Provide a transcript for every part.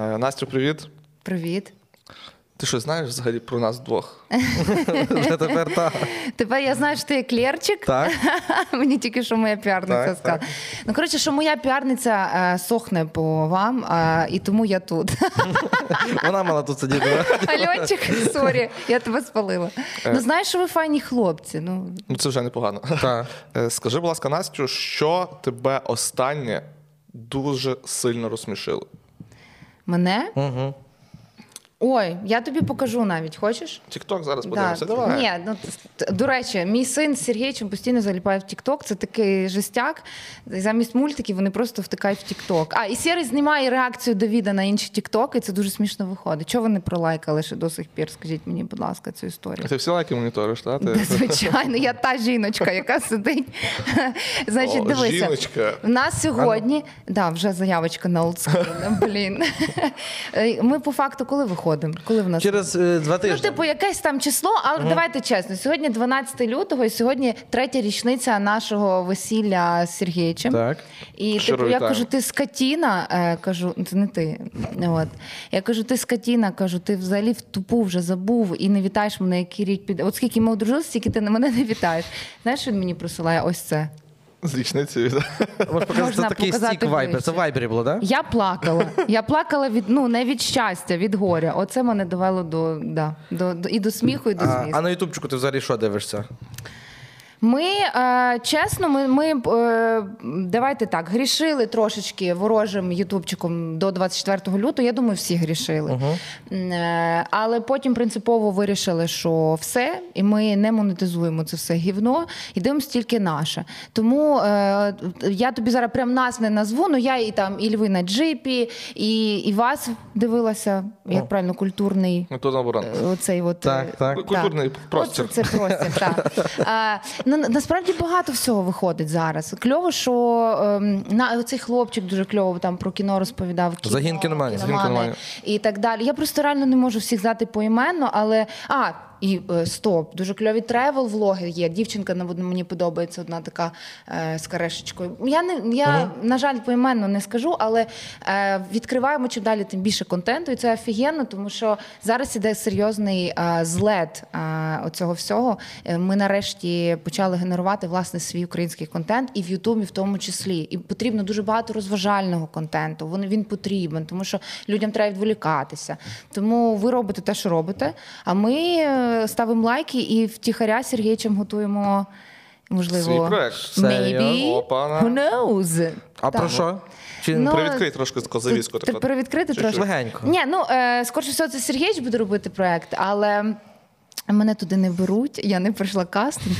Е, Настю, привіт. Привіт. Ти що знаєш взагалі про нас двох? Вже тепер так. Тепер я знаю, що ти є клерчик. Так. Мені тільки що моя піарниця Так, сказала. так. Ну, коротше, що моя піарниця е, сохне по вам, е, і тому я тут. Вона мала тут сидіти. да? Альончик, sorry, я тебе спалила. Ну знаєш, що ви файні хлопці. Ну, Ну це вже непогано. Так. Е, Скажи, будь ласка, Настю, що тебе останнє дуже сильно розсмішило? Мене? Угу. Ой, я тобі покажу навіть. Хочеш? Тікток зараз Да. подивимося. Давай. Ні, ну до речі, мій син з Сергійчем постійно заліпає в Тікток. Це такий жестяк. Замість мультиків вони просто втикають в Тікток. А і Сірий знімає реакцію Давіда на інші Тіктоки. Це дуже смішно виходить. Чого ви не пролайкали ще до сих пір? Скажіть мені, будь ласка, цю історію. Ти всі лайки моніториш, так? Та, Ти... Звичайно, я та жіночка, яка сидить. Значить, дивися. жіночка. В нас сьогодні, да, вже заявочка на олдскул, блін. Е, Ми по факту коли виходимо? Коли в нас Через е, два Ну, тижні. типу, якесь там число, але давайте чесно. Сьогодні 12 лютого, і сьогодні третя річниця нашого весілля з Сергійчем. Так. І Щиро типу, я кажу, ти скотіна, е, кажу, це не ти. От. Я кажу, ти скотіна, кажу, ти взагалі в тупу вже забув і не вітаєш мене, який рік піде. От скільки ми одружилися, стільки ти на мене не вітаєш. Знаєш, він мені присилає? Ось це. З річницею. Можна показати, Можна це такий показати стік Viber. Це в Viber і було, так? Я плакала. Я плакала від ну не від щастя, від горя. Оце мене довело до, да, до, до і до сміху, і до А, звісту. а на ютубчику ти взагалі що дивишся? Ми е, чесно, ми, ми е, давайте так, грішили трошечки ворожим ютубчиком до 24 лютого. Я думаю, всі грішили. Е, але потім принципово вирішили, що все, і ми не монетизуємо це все гівно, і дивимося тільки наше. Тому е, я тобі зараз прям нас не назву. Ну я і там і Льви на джипі, і, і вас дивилася, як правильно, культурний. Ну, то наоборот. Оцей от, Так, так. Культурний простір. Оце це простір, так. Ну, на- насправді багато всього виходить зараз. Кльово, що ем, на цей хлопчик дуже кльово там про кіно розповідав. Кіно, Загін кіноманів. Загін кіноманів. і так далі. Я просто реально не можу всіх знати поіменно, але а. І е, стоп, дуже кльові travel влоги є. Дівчинка на мені подобається одна така е, з карешечкою. Я не я на жаль поіменно не скажу, але е, відкриваємо чим далі тим більше контенту, і це офігенно, тому що зараз іде серйозний е, злет е, оцього всього. Е, Ми нарешті почали генерувати власне свій український контент, і в Ютубі в тому числі. І потрібно дуже багато розважального контенту. Він, він потрібен, тому що людям треба відволікатися. Тому ви робите те, що робите. А ми ставимо лайки і втіхаря з Сергійчем готуємо. Можливо, Свій проект. Maybe. Опана. Who knows? А Так. про що? Чи Ну, Привідкрий трошки завіску. Ти таку. перевідкрити трошки? Легенько. Ні, ну е, скорше всього, це Сергійович буде робити проект, але мене туди не беруть, я не пройшла кастинг.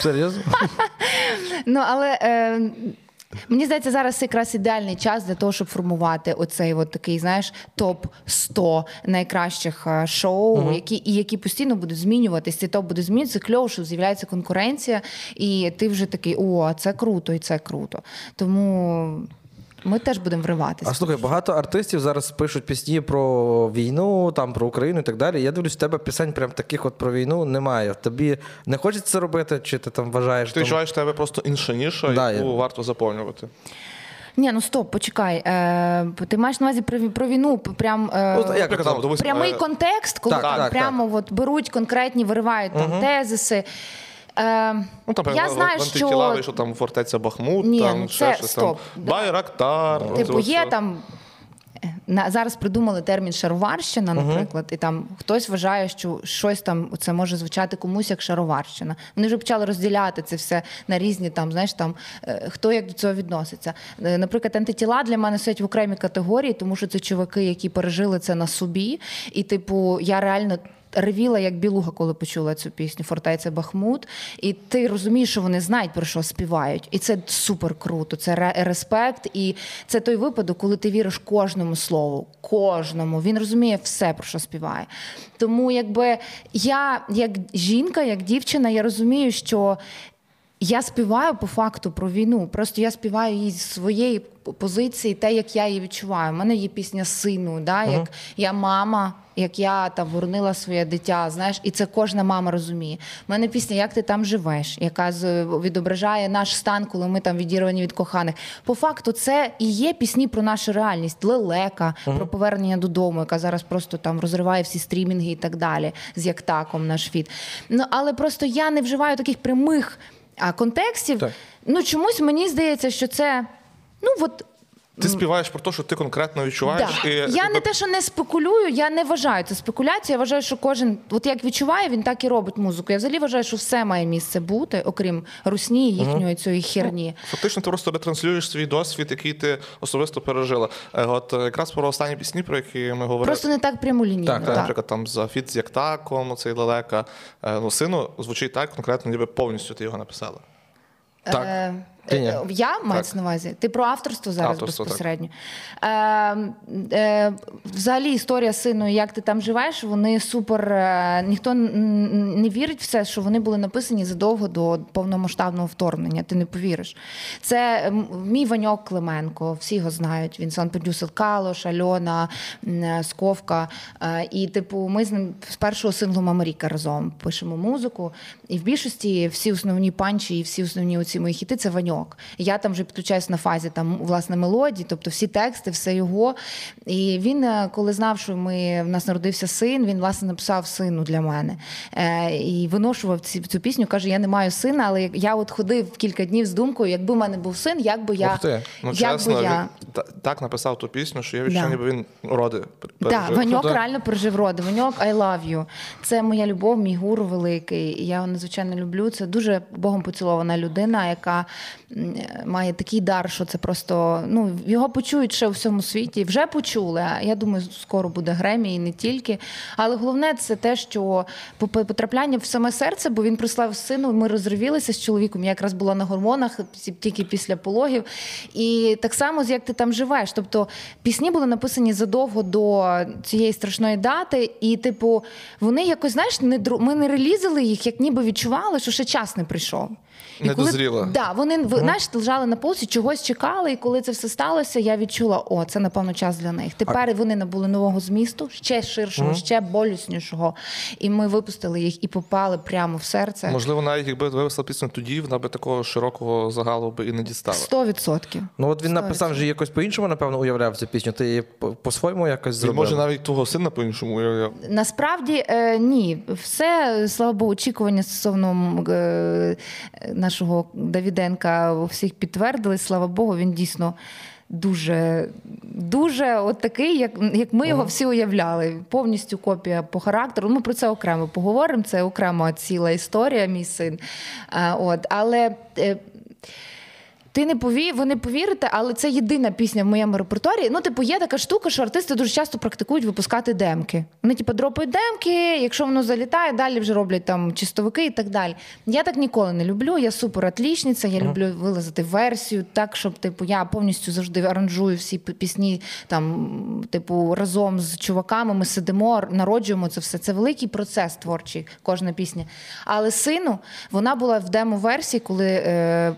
Серйозно? Ну але. Е, Мені здається, зараз якраз ідеальний час для того, щоб формувати оцей от такий, знаєш, топ 100 найкращих е, шоу, які і які постійно будуть змінюватися. Цей топ буде змінюватися. Кльово, що з'являється конкуренція, і ти вже такий, о, це круто, і це круто. Тому ми теж будемо вриватися. А слухай, багато артистів зараз пишуть пісні про війну, там про Україну і так далі. Я дивлюсь, в тебе пісень прям таких от про війну немає. Тобі не хочеться це робити, чи ти там вважаєш? Ти в тебе просто інша ніша, Да, яку я- варто заповнювати. Ні, ну стоп, почекай. Е, ти маєш на увазі про, про війну, прям е, От, як казав, прямий е, контекст, коли Так, там так, прямо От беруть конкретні, виривають там тезиси. Е, Ну, там, я знаю, в антитіла що вийшов там фортеця Бахмут, Ні, там ну, ще це щось стоп. там. Байрактар. типу є все. там. е, На зараз придумали термін шароварщина, наприклад, і там хтось вважає, що щось там це може звучати комусь як шароварщина. Вони вже почали розділяти це все на різні там, знаєш, там е, хто як до цього відноситься. Е, Наприклад, антитіла для мене стоять в окремій категорії, тому що це чуваки, які пережили це на собі. І, типу, я реально. Ревіла як білуга, коли почула цю пісню Фортеця Бахмут, і ти розумієш, що вони знають про що співають, і це супер круто. Це респект, і це той випадок, коли ти віриш кожному слову, кожному. Він розуміє все про що співає. Тому, якби я, як жінка, як дівчина, я розумію, що я співаю по факту про війну. Просто я співаю її з своєї позиції, те, як я її відчуваю. У мене є пісня сину, да, як я мама. Як я там воронила своє дитя, знаєш, і це кожна мама розуміє. У мене пісня Як ти там живеш, яка відображає наш стан, коли ми там відірвані від коханих. По факту, це і є пісні про нашу реальність. Лелека про повернення додому, яка зараз просто там розриває всі стрімінги і так далі. З Яктаком наш фіт. Ну але просто я не вживаю таких прямих а, контекстів. Так. Ну чомусь мені здається, що це ну от. Ти співаєш про те, що ти конкретно відчуваєш. Да. І, Я не те, що не спекулюю, я не вважаю це спекуляцією. Я вважаю, що кожен, от як відчуває, він так і робить музику. Я взагалі вважаю, що все має місце бути, окрім русні і їхньої цієї херні. Фактично, ти просто ретранслюєш свій досвід, який ти особисто пережила. Е, От е, якраз про останні пісні, про які ми говорили. Просто не так прямолінійно. Так, так. Наприклад, там за фіт з Яктаком, цей лелека. Е, Ну, сину звучить так, конкретно, ніби повністю ти його написала. Так. Е, Ти ні? е, Я мається на увазі. Ти про авторство зараз Авторство, безпосередньо. Е, е, взагалі, історія сину, як ти там живеш, вони супер. Е, ніхто не вірить в це, що вони були написані задовго до повномасштабного вторгнення. Ти не повіриш. Це мій Ваньок Клименко, всі його знають. Він сон продюсер Калош, Альона, е, Сковка. Е, і, типу, ми з ним з першого синглу Мамаріка разом пишемо музику. І в більшості всі основні панчі і всі основні оці мої хіти це Ваньок. Я там вже підключаюсь на фазі там власне мелодії, тобто всі тексти, все його. І він, е, коли знав, що ми в нас народився син, він власне написав сину для мене е, і виношував ці, цю пісню. каже: Я не маю сина, але я от ходив кілька днів з думкою, якби в мене був син, як би я ти. Ну, як чесно, би я. він та- так написав ту пісню, що я відчуваю, Да. ніби він роди пережив. Ваньок Ну, реально пережив роди. Ваньок I love you. Це моя любов, мій гуру великий. Я його надзвичайно люблю. Це дуже Богом поцілована людина, яка має такий дар, що це просто ну його почують ще у всьому світі. Вже почули. а Я думаю, скоро буде Гремі і не тільки. Але головне це те, що по- по- потрапляння в саме серце, бо він прислав сину. Ми розривілися з чоловіком. Я якраз була на гормонах тільки після пологів. І так само, як ти там живеш. Тобто пісні були написані задовго до цієї страшної дати, і, типу, вони якось, знаєш, не ми не релізили їх, як ніби відчували, що ще час не прийшов. І Не дозріла. Да, вони ви, знаєш, лежали на полці, чогось чекали, і коли це все сталося, я відчула, о, це напевно час для них. Тепер вони набули нового змісту, ще ширшого, ще боліснішого. І ми випустили їх і попали прямо в серце. Можливо, навіть якби вивезла пісню тоді, вона би такого широкого загалу би і не дістала. Сто відсотків. Ну от він написав вже якось по-іншому, напевно, уявляв цю пісню. Ти її по- по-своєму якось зробив. може навіть твого сина по-іншому уявляв. Насправді е, ні, все слава Богу, очікування стосовно е, нашого Давіденка всіх підтвердили. Слава Богу, він дійсно. Дуже, дуже от такий, як, як ми його всі уявляли. Повністю копія по характеру. Ми про це окремо поговоримо. Це окрема ціла історія, мій син. От, але е, ти не пові, ви не повірите, але це єдина пісня в моєму репертуарі. Ну, типу, є така штука, що артисти дуже часто практикують випускати демки. Вони, типу, дропають демки, якщо воно залітає, далі вже роблять там чистовики і так далі. Я так ніколи не люблю. Я супер атлічниця, я люблю вилазити версію, так, щоб, типу, я повністю завжди аранжую всі пісні, там, типу, разом з чуваками. Ми сидимо, народжуємо це все. Це великий процес творчий, кожна пісня. Але сину вона була в демо-версії, коли е,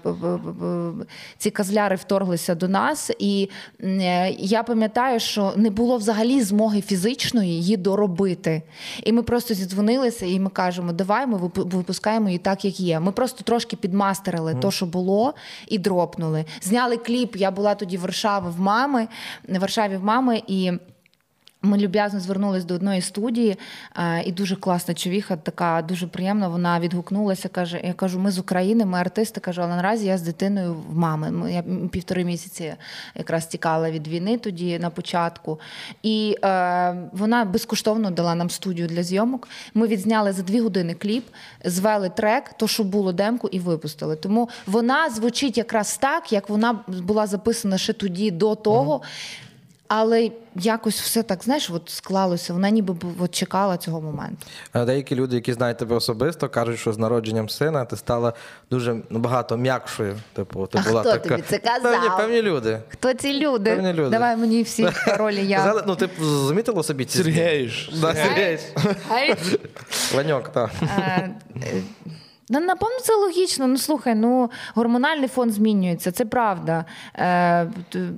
ці казляри вторглися до нас. І е, я пам'ятаю, що не було взагалі змоги фізичної її доробити. І ми просто зідзвонилися, і ми кажемо, давай ми випускаємо її так, як є. Ми просто трошки підмастерили то, що було, і дропнули. Зняли кліп. Я була тоді в Варшаві в мами, в Варшаві в мами і. Ми люб'язно звернулись до одної студії, е, і дуже класна човіха, така дуже приємна. Вона відгукнулася. каже: Я кажу, ми з України, ми артисти. Кажу, але наразі я з дитиною в мами. Ми- Я півтори місяці якраз тікала від війни тоді на початку. І е, вона безкоштовно дала нам студію для зйомок. Ми відзняли за дві години кліп, звели трек, то що було демку, і випустили. Тому вона звучить якраз так, як вона була записана ще тоді до того. Але якось все так, знаєш, от склалося. Вона ніби от чекала цього моменту. Деякі люди, які знають тебе особисто, кажуть, що з народженням сина ти стала дуже набагато м'якшою. Типу, ти А була хто така... тобі це казав? Певні, певні люди. Хто ці люди? Певні люди. Давай мені всі ролі я. Казали, ну ти замітила собі ці зміни? Сергій. Да, Сергій. Ваньок, так. Ну, напевно, це логічно. Ну слухай, ну гормональний фон змінюється, це правда. Е,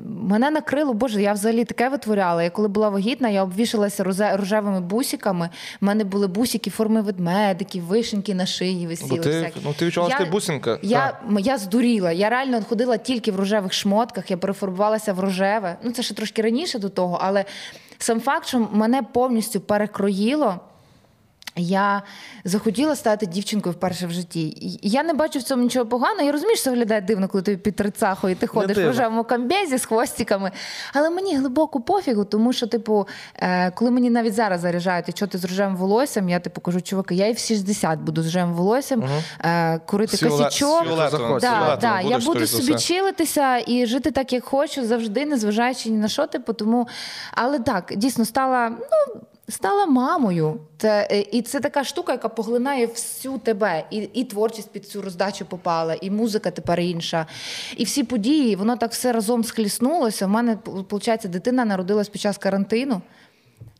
мене накрило, боже, я взагалі таке витворяла. Я коли була вагітна, я обвішалася розе, рожевими бусиками. У мене були бусики форми ведмедиків, вишеньки на шиї висіли. Ти, всякі. ну, ти відчувала, що Я- ти бусинка. Я, м- я здуріла. Я реально ходила тільки в рожевих шмотках, я перефарбувалася в рожеве. Ну, це ще трошки раніше до того, але сам факт, що мене повністю перекроїло. Я захотіла стати дівчинкою вперше в житті. Я не бачу в цьому нічого поганого. Я розумію, що це виглядає дивно, коли тобі під трицахою, і ти ходиш в рожевому камбезі з хвостиками. Але мені глибоко пофігу, тому що, типу, е, коли мені навіть зараз заряджають, що ти з рожевим волоссям, я типу кажу, чуваки, я і в 60 буду з рожевим волоссям, е, курити косячок. фіолетовим, Да, да, я буду собі все. чилитися і жити так, як хочу, завжди, незважаючи ні на що, типу, тому. Але так, дійсно стала, ну. Стала мамою. Це, е, і це така штука, яка поглинає всю тебе. І, і творчість під цю роздачу попала, і музика тепер інша. І всі події, воно так все разом схліснулося. У мене, виходить, дитина народилась під час карантину.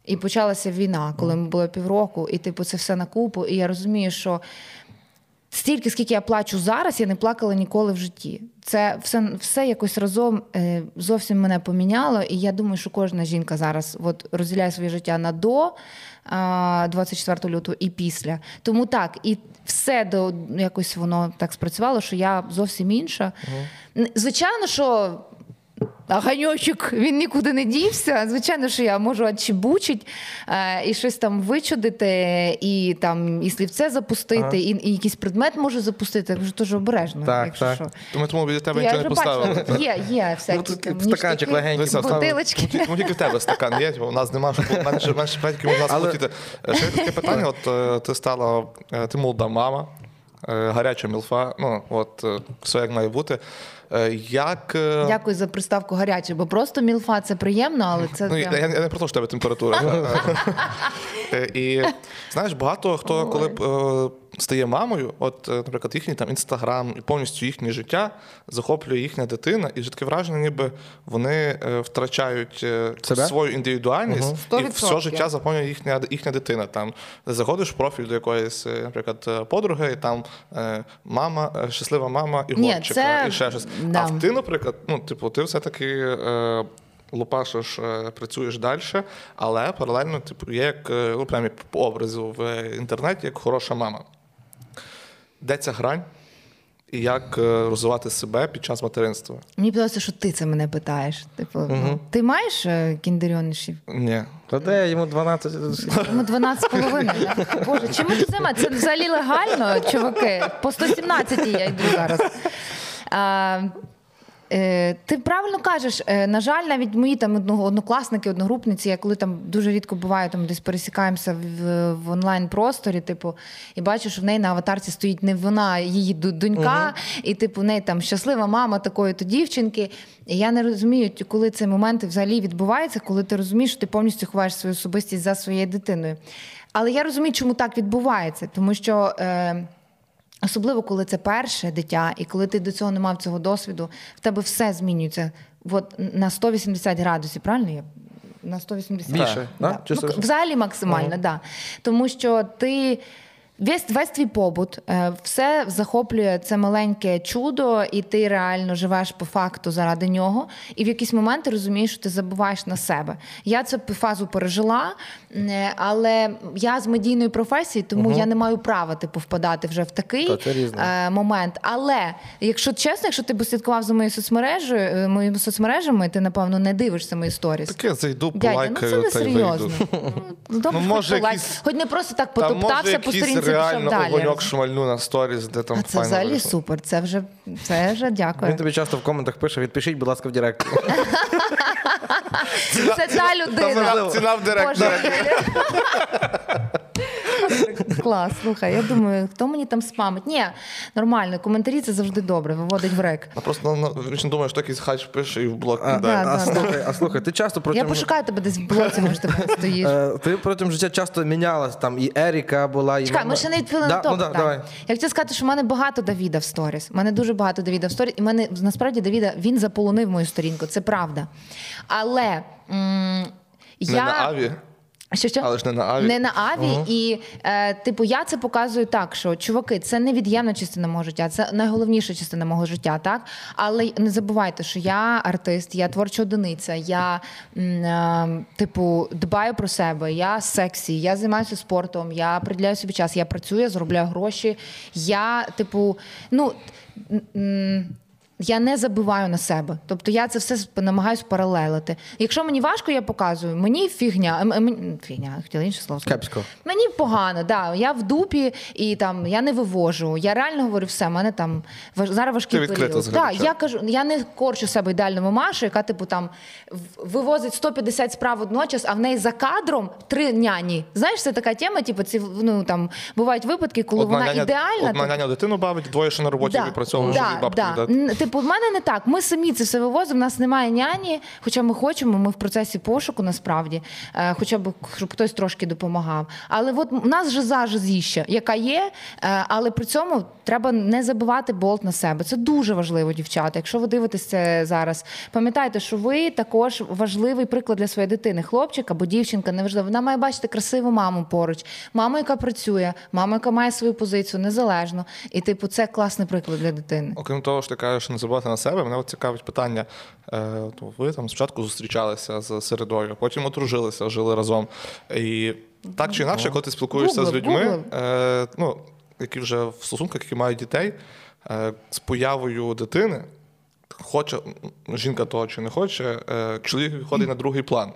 І почалася війна, коли ми було півроку, і типу це все на купу. І я розумію, що стільки, скільки я плачу зараз, я не плакала ніколи в житті. Це все, все якось разом е, зовсім мене поміняло. І я думаю, що кожна жінка зараз от, розділяє своє життя на до а, 24 лютого і після. Тому так, і все до якось воно так спрацювало, що я зовсім інша. Угу. Звичайно, що а ганьочок він нікуди не дівся. Звичайно, що я можу отчебучить е, і щось там вичудити, і там і слівце запустити, Ага. і, і якийсь предмет можу запустити. Я кажу, дуже обережно. Так, якщо так. що. Тому тому біля тебе нічого не поставили. є, є всякі Ну, тут там стаканчик легенький. Бутилочки. Тому тільки в тебе стакан є, у нас немає, щоб менше менше предків у нас Але- Ще таке питання: от е, ти стала, е, ти молода мама, е, гаряча мілфа, ну от е, все як має бути. Е, Як е, Дякую за приставку гаряче, бо просто мілфа це приємно, але це Ну, я, я, не про те, що тебе температура. Е, І знаєш, багато хто, коли стає мамою, от, е, наприклад, їхній там інстаграм і повністю їхнє життя захоплює їхня дитина, і вже таке враження, ніби вони е, втрачають е, Себе? свою індивідуальність, Мгм. і все життя заповнює їхня, їхня дитина. Там заходиш в профіль до якоїсь, наприклад, подруги, і там е, мама, е, щаслива мама і Ні, горчика, це- і ще щось. да. А ти, наприклад, ну, типу, ти все-таки. Е, лупашиш, працюєш далі, але паралельно типу, є як ну, прямо по образу в інтернеті, як хороша мама. Де ця грань? І як е, розвивати себе під час материнства? Мені подобається, що ти це мене питаєш. Типу, угу. ти маєш е, кіндерйонишів? Ні. Та де йому 12. Йому 12 з половиною. да? Боже, чому ти тут? Це взагалі легально, чуваки. По 117 я йду зараз. А, ти правильно кажеш, е, на жаль, навіть мої там однокласники, одногрупниці, я коли там дуже рідко буваю, там десь пересікаємося в, в онлайн-просторі, типу, і бачу, що в неї на аватарці стоїть не вона, а її донька, і типу, в неї там щаслива мама такої-то дівчинки. І я не розумію, коли цей момент взагалі відбувається, коли ти розумієш, що ти повністю ховаєш свою особистість за своєю дитиною. Але я розумію, чому так відбувається, тому що. Е, Особливо, коли це перше дитя, і коли ти до цього не мав цього досвіду, в тебе все змінюється. От на 180 градусів, правильно? Я? На 180 Більше, да? Да. Ну, взагалі максимально, так. Да. Тому що ти. Весь, весь твій побут, е, все захоплює це маленьке чудо, і ти реально живеш по факту заради нього. І в якийсь момент ти розумієш, що ти забуваєш на себе. Я цю фазу пережила, е, але я з медійної професії, тому я не маю права типу впадати вже в такий е, момент. Але якщо чесно, якщо ти б слідкував за моєю соцмережею, моїми соцмережами, ти напевно не дивишся мої сторіс. Таке зайду, Дядя, ну це не та й серйозно. Ну, добре, Ну, хоч може, полайк. якийсь- хоч не просто так потоптався по якийсь пішов реально далі. огоньок шмальну на сторіс, де там А це файно взагалі вийшло. супер. Це вже це вже дякую. Він тобі часто в коментах пише: відпишіть, будь ласка, в Директ. Це та людина. Ціна, ціна в директ. Боже. Клас, слухай, я думаю, хто мені там спамить? Ні, нормально, коментарі це завжди добре, виводить в рек. А просто ну, він не думає, що хач пише і в блок А, кидає. А, слухай, а слухай, ти часто Я пошукаю тебе десь в блоці, може ти стоїш. Е, Ти протягом життя часто мінялась. Там і Еріка була, і Чекай, ми ще не відповіли да? на то Ну, да, питання. давай. Я хотіла сказати, що в мене багато Давіда в сторіс. У мене дуже багато Давіда в сторіс. І мене насправді Давіда він заполонив мою сторінку. Це правда. Але м, Не я. на аві. Що що? Але ж не на аві. Не на аві. І, е, типу, я це показую так, що чуваки, це невід'ємна частина мого життя, це найголовніша частина мого життя, так? Але не забувайте, що я артист, я творча одиниця, я, м, е, типу, дбаю про себе, я сексі, я займаюся спортом, я приділяю собі час, я працюю, я заробляю гроші. Я, типу, ну. м, я не забиваю на себе. Тобто я це все намагаюся паралелити. Якщо мені важко, я показую, мені фігня, ем, ем, фігня, хотіла інше слово. Кепсько. Мені погано, да. Я в дупі і там я не вивожу. Я реально говорю, все, мене там важ- зараз важкий Ти період. Да, я кажу, я не корчу себе ідеальну мамашу, яка типу там вивозить 150 справ водночас, а в неї за кадром три няні. Знаєш, це така тема, типу, ці ну там бувають випадки, коли Одна вона няня- ідеальна. Одна типу, няня дитину бавить, двоє ще на роботі да, бабки да. віддати. Н- Типу, в мене не так. Ми самі це все вивозимо. У нас немає няні, хоча ми хочемо. Ми в процесі пошуку насправді, е, хоча б щоб хтось трошки допомагав. Але от у нас же зажизіща, яка є, е, але при цьому треба не забивати болт на себе. Це дуже важливо, дівчата. Якщо ви дивитесь це зараз, пам'ятайте, що ви також важливий приклад для своєї дитини. Хлопчик або дівчинка, неважливо. Вона має бачити красиву маму поруч, маму, яка працює, маму, яка має свою позицію незалежно. І, типу, це класний приклад для дитини. Окрім того, що ти кажеш, не забувати на себе, мене от цікавить питання. Е, ви там спочатку зустрічалися з середою, потім одружилися, жили разом. І так чи інакше, коли ти спілкуєшся з людьми, гуглив. е, ну, які вже в стосунках, які мають дітей, е, з появою дитини, хоче жінка того чи не хоче, чоловік виходить на другий план.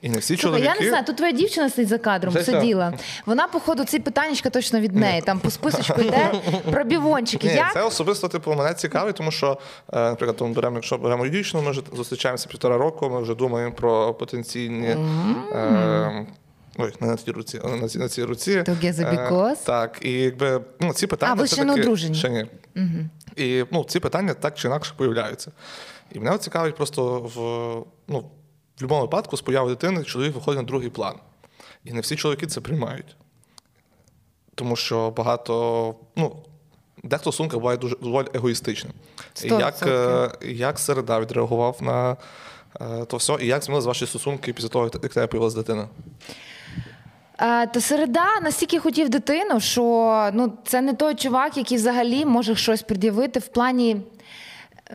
І не всі чоловіки. я не знаю, тут твоя дівчина сидить за кадром, Це сиділа. Вона, походу, ці питаннячка точно від неї. Там по списочку йде про бівончики. Ні, Як? це особисто типу мене цікавить, тому що, е, наприклад, тому беремо, якщо беремо дівчину, ми вже зустрічаємося півтора року, ми вже думаємо про потенційні. Е, Ой, не на цій руці, а на цій, на цій руці. Е. Так, і якби ну, ці питання. А, ви ще не одружені? Ще ні. І ну, ці питання так чи інакше появляються. І мене цікавить просто в, ну, в будь-якому випадку з появою дитини чоловік виходить на другий план. І не всі чоловіки це приймають. Тому що багато, ну, дехто в стосунках буває дуже доволі егоїстичним. І як, е, як середа відреагував на е, то все, і як змінились ваші стосунки після того, як тебе появилась дитина? А, та середа настільки хотів дитину, що ну, це не той чувак, який взагалі може щось пред'явити в плані.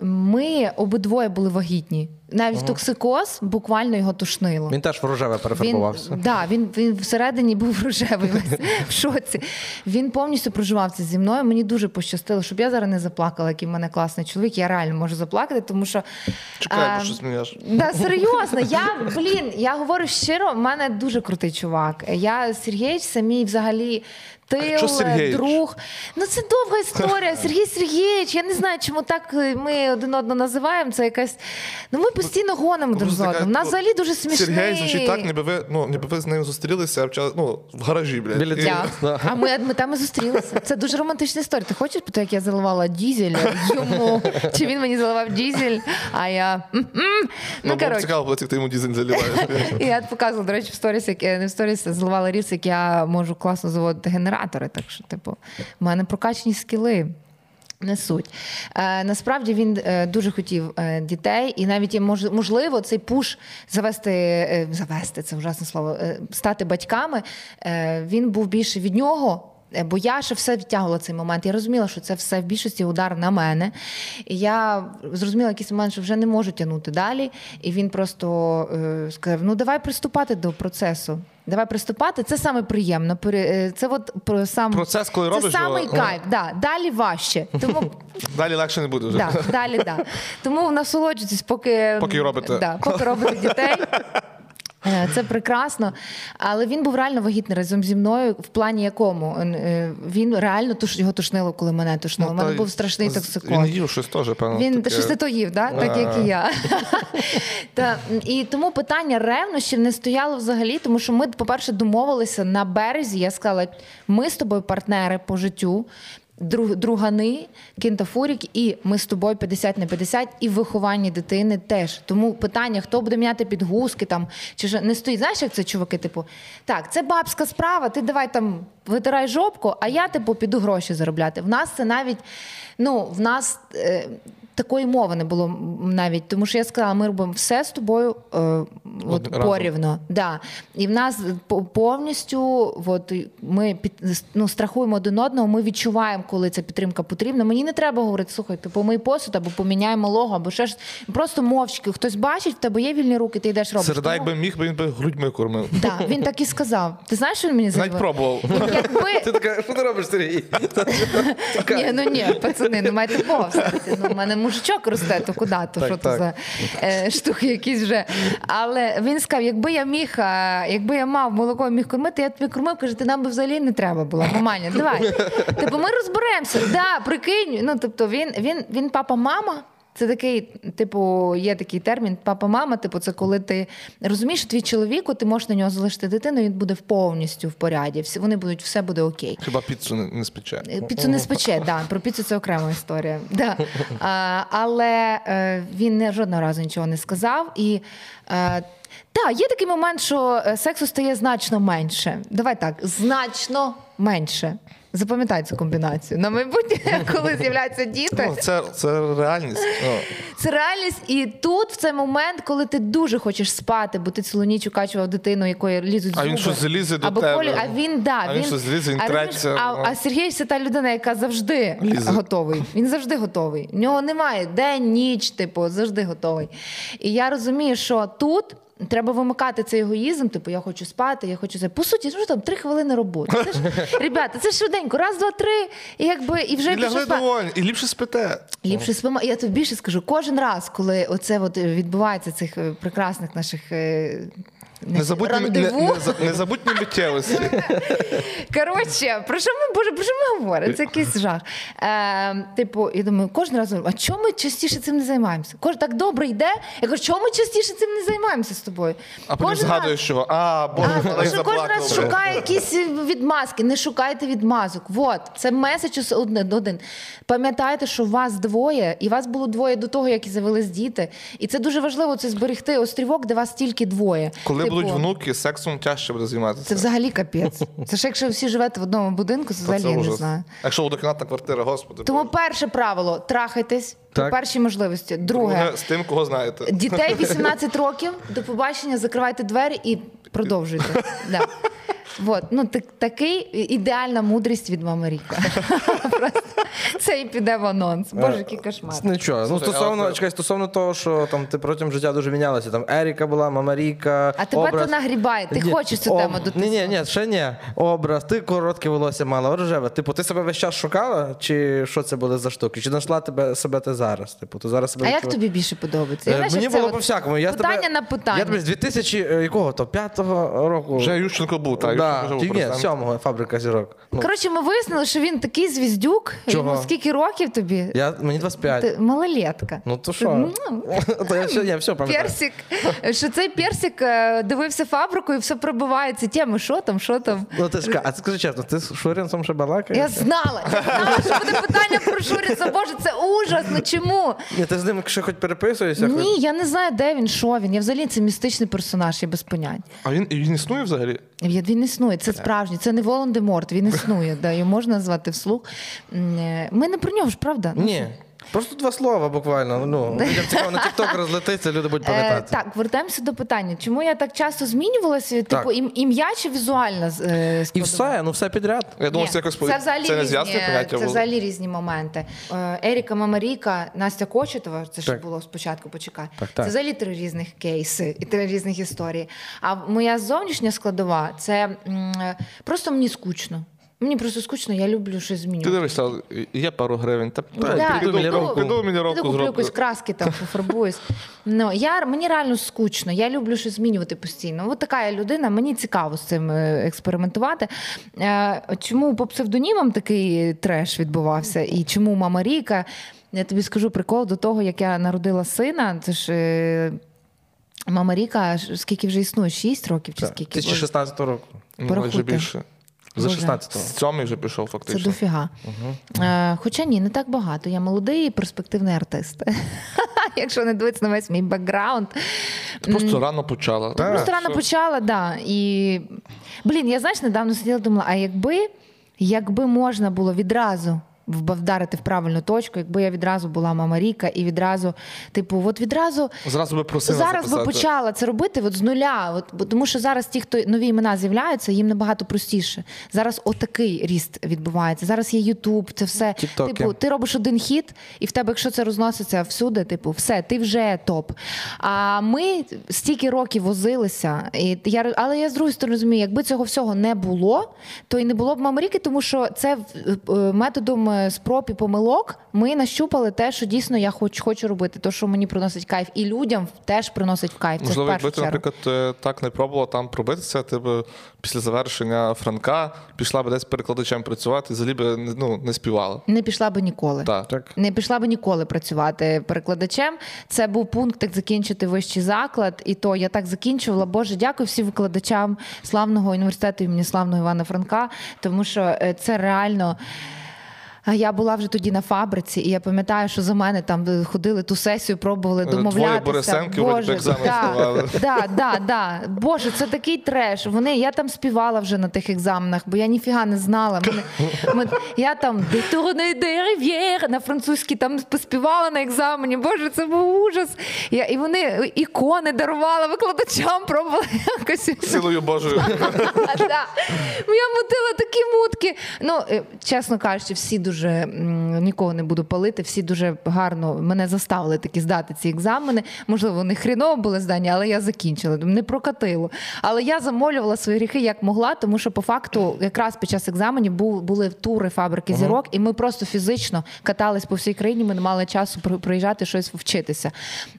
Ми обидвоє були вагітні. Навіть токсикоз буквально його тушнило. Він теж в рожеве перефарбувався. Він, да, він, він всередині був рожевий весь в шоці. Він повністю проживав це зі мною. Мені дуже пощастило, щоб я зараз не заплакала, який в мене класний чоловік. Я реально можу заплакати, тому що. Чекай, а, бо щось мені аж. Да, серйозно, я блін, я говорю щиро, в мене дуже крутий чувак. Я Сергійович самі взагалі. Тил, що Сергійович? друг. Ну це довга історія. Сергій Сергійович. Я не знаю, чому так ми один одного називаємо. Це якась. Ну ми постійно гонимо друг з одним. У нас ну, взагалі дуже смішний. Сергій звучить так, ніби ви, ну, ніби ви з нею зустрілися вча- ну, в гаражі, блядь. Біля І- Да. А ми, ми там і зустрілися. Це дуже романтична історія. Ти хочеш про те, як я заливала дізель йому? Чи він мені заливав дізель? А я. Ну, ну коротше. цікаво, було, як ти йому дізель заливаєш. Я показувала, до речі, в сторіс, як е, не в сторіс, а зливала ріс, як я можу класно заводити генератори. Так що, типу, в мене прокачені скіли. Не суть. Е, насправді він е, дуже хотів е, дітей, і навіть мож, можливо цей пуш завести, е, завести це ужасне слово, е, стати батьками. Е, він був більше від нього. Бо я ще все відтягувала цей момент. Я розуміла, що це все в більшості удар на мене. І я зрозуміла якийсь момент, що вже не можу тягнути далі. І він просто сказав: ну давай приступати до процесу. Давай приступати. Це саме приємно. Е, Це от про сам Процес, коли це робиш самий його, кайф. Да. Далі важче. Тому Далі легше не буде вже. да, далі да. Тому насолоджуйтесь, поки Поки робите. Да, поки робите дітей. Е, Це прекрасно, але він був реально вагітний разом зі мною. В плані якому Е, він реально туш його тушнило, коли мене тушнило. У Ну, мене був страшний токсикоз. Він їв щось теж, певно. Він таке. щось то їв, да? так як і я. Та, і тому питання ревнощів не стояло взагалі, тому що ми, по-перше, домовилися на березі. Я сказала, ми з тобою партнери по життю. Друг- Другани, кінтафурік, і ми з тобою 50 на 50, і в вихованні дитини теж. Тому питання, хто буде міняти підгузки там, чи ж не стоїть. Знаєш, як це чуваки? Типу, так, це бабська справа, ти давай там витирай жопку, а я типу піду гроші заробляти. В нас це навіть, ну, в нас. Е, такої мови не було навіть, тому що я сказала, ми робимо все з тобою е, от, разом. порівно. Да. І в нас по- повністю от, ми під, ну, страхуємо один одного, ми відчуваємо, коли ця підтримка потрібна. Мені не треба говорити, слухай, ти помий посуд або поміняємо лого, або ще ж просто мовчки. Хтось бачить, в тебе є вільні руки, ти йдеш робиш. Середа, якби міг, він би грудьми кормив. Да, він так і сказав. Ти знаєш, що він мені Навіть пробував. Якби Ти така, що ти робиш, Сергій? ні, ну ні, пацани, не майте все-таки. Ну, мене мужичок росте, то куди? То що то за е, штуки якісь вже. Але він сказав, якби я міг, якби я мав молоко міг кормити, я тобі кормив, каже, ти нам би взагалі не треба було. Маманя, давай. Типу, ми розберемося. Да, прикинь. Ну, тобто, він, він, він папа-мама. Це такий, типу, є такий термін папа-мама. Типу, це коли ти розумієш, твій чоловік, ти можеш на нього залишити дитину, він буде повністю в поряді. Всі вони будуть, все буде окей. Хіба піцу не, не спече. Е, Піцу не спече, да. про піцу це окрема історія. Да. А, але е, він не жодного разу нічого не сказав. І е, так, є такий момент, що сексу стає значно менше. Давай так, значно менше. Запам'ятай цю комбінацію. На майбутнє, коли з'являються діти. Ну, це, це реальність. Ну, Це реальність, і тут в цей момент, коли ти дуже хочеш спати, бо ти цілу ніч укачував дитину, якої лізуть А він щось залізе до або тебе. колі, а він да, А він щось залізе, він а, треться, А, ну. а Сергій це та людина, яка завжди Лізе. готовий. Він завжди готовий. В нього немає день, ніч, типу, завжди готовий. І я розумію, що тут. Треба вимикати цей егоїзм, типу, я хочу спати, я хочу це. По суті, ну там три хвилини роботи. Це ж, ребята, це швиденько, раз, два, три, і якби і вже пішов спати. і ліпше спите. Ліпше спимо. Я тобі більше скажу, кожен раз, коли оце от відбувається цих е, прекрасних наших е, Незабутні, не, не, за- незабутні миттєвості. Коротше, про що ми боже, про що ми говоримо? Це якийсь жах. Е, типу, я думаю, кожен раз говорю, а чому ми частіше цим не займаємося? Кожен так добре йде. Я кажу, чому ми частіше цим не займаємося з тобою? А потім Кожен згадуєш, раз- що а, боже, А, вона що кожен раз шукає якісь відмазки. Не шукайте відмазок. Вот, це меседж один. один. Пам'ятайте, що вас двоє, і вас було двоє до того, як і завелись діти. І це дуже важливо це зберегти острівок, де вас тільки двоє. Коли будуть внуки, сексом тяжче буде займатися. Це взагалі капець. Це ж якщо всі живете в одному будинку, це взагалі я не знаю. Якщо однокімнатна квартира, господи. Тому перше правило трахайтесь при Так. першій можливості. Друге, Друге, з тим, кого знаєте. дітей 18 років, до побачення, закривайте двері і продовжуйте. Вот. Ну, так, такий ідеальна мудрість від мами Ріка. Це і піде в анонс. Боже, який кошмар. Нічого. Ну, стосовно, чекай, стосовно того, що там ти протягом життя дуже мінялася. Там Еріка була, Мама Ріка. А тебе образ... то нагрібає. Ти хочеш цю тему Ні, ні, ні, ще ні. Образ, ти коротке волосся мала, рожеве. Типу, ти себе весь час шукала, чи що це були за штуки? Чи знайшла тебе себе ти зараз? Типу, ти зараз себе А як тобі більше подобається? Е, Мені було по всякому. Я питання на питання. Я тобі з 2000 е, якого то? П'ятого року. Вже Ющенко був, так. Да, був ні, сьомого фабрика зірок. Ну, Коротше, ми вияснили, що він такий звіздюк. Чого? Йому скільки років тобі? я, мені 25. Ти малолетка. Ну то що? То я, все, я все пам'ятаю. Персик, що цей персик е, дивився фабрику і все пробивається. Теми, що там, що там. Ну ти ж, а скажи чесно, ти з Шурінцем ще балакаєш? Я знала, я знала, що буде питання про Шуріца. Боже, це ужас. Ну чому? Ні, ти з ним ще хоч переписуєшся? хоч- Ні, я не знаю, де він, що він. Я взагалі це містичний персонаж, я без понять. А він, і він існує взагалі? Він він існує, це справжній, це не Волан-де-Морт, він існує, да, його можна назвати вслух. Е, Ми не про нього ж, правда? Ні. Просто два слова буквально. Ну, людям цікаво на TikTok розлетиться, люди будуть Е, пам'ятати. так, вертаємося до питання. Чому я так часто змінювалася? Типу, ім- ім'я чи візуальна е, І все, ну все підряд. Я думав, це якось це взагалі це не різні, поняття це взагалі різні моменти. Е, Еріка Мамаріка, Настя Кочетова, це ще було спочатку, почекай. Так, так. Це взагалі три різних кейси і три різних історії. А моя зовнішня складова це м, е, просто мені скучно. Мені просто скучно, я люблю щось Ти змінювати. дивишся, є пару гривень. Та, та Да, піду, міліровку. піду, піду Піду міліровку куплю зроблю. якусь краски там пофарбуюсь. Ну, я, мені реально скучно, я люблю щось змінювати постійно. От така я людина, мені цікаво з цим е, експериментувати. Е, Чому по псевдонімам такий треш відбувався? І чому мама Ріка? Я тобі скажу прикол до того, як я народила сина. Це ж е, мама Ріка, скільки вже існує? Шість років чи скільки? 2016 року. Ну, майже більше. За 16-го. З сьомий вже пішов Це фактично. Угу. Е, хоча ні, не так багато. Я молодий і перспективний артист. Якщо не дивитися на весь мій бекграунд. Ти просто рано почала. Так. Просто рано почала, да. І блін, я знаєш, недавно сиділа думала, а якби, якби можна було відразу вдарити в правильну точку, якби я відразу була мама Ріка і відразу, типу, от відразу Зразу би просила зараз би почала це робити от з нуля. От, тому що зараз ті, хто нові імена з'являються, їм набагато простіше. Зараз отакий ріст відбувається. Зараз є Ютуб, це все. Тіктоки. Типу, ти робиш один хіт, і в тебе, якщо це розноситься всюди, типу, все, ти вже топ. А ми стільки років возилися, і я але я з другої сторони розумію, якби цього всього не було, то і не було б Мамаріки, тому що це е, методом спроб і помилок ми нащупали те, що дійсно я хочу, хочу робити, то що мені приносить кайф, і людям теж приносить кайф. Це Можливо, якби ти, наприклад, е, так не пробувала там пробитися, ти б після завершення Франка пішла б десь перекладачем працювати і взагалі би ну, не співала. Не пішла би ніколи. Так. Так. Не пішла би ніколи працювати перекладачем. Це був пункт, як закінчити вищий заклад. І то я так закінчувала. Боже, дякую всім викладачам славного університету імені славного Івана Франка, тому що е, це реально. А Я була вже тоді на фабриці, і я пам'ятаю, що за мене там е, ходили ту сесію, пробували домовлятися. Борисенків вроді би екзамен да, да, да. Боже, це такий треш. Вони, я там співала вже на тих екзаменах, бо я ніфіга не знала. Мене, мен- я там «De tourner на французькій там поспівала на екзамені. Боже, це був ужас. Я, і вони ікони дарувала викладачам, пробувала якось. Силою Божою. Да. Я мутила такі мутки. Ну, е, чесно кажучи, всі дуже м, нікого не буду палити, всі дуже гарно мене заставили таки здати ці екзамени. Можливо, вони хріново були здані, але я закінчила. Не прокатило. Але я замолювала свої гріхи як могла, тому що по факту, якраз під час екзаменів були тури фабрики зірок, і ми просто фізично катались по всій країні. Ми не мали часу при- приїжджати щось вчитися.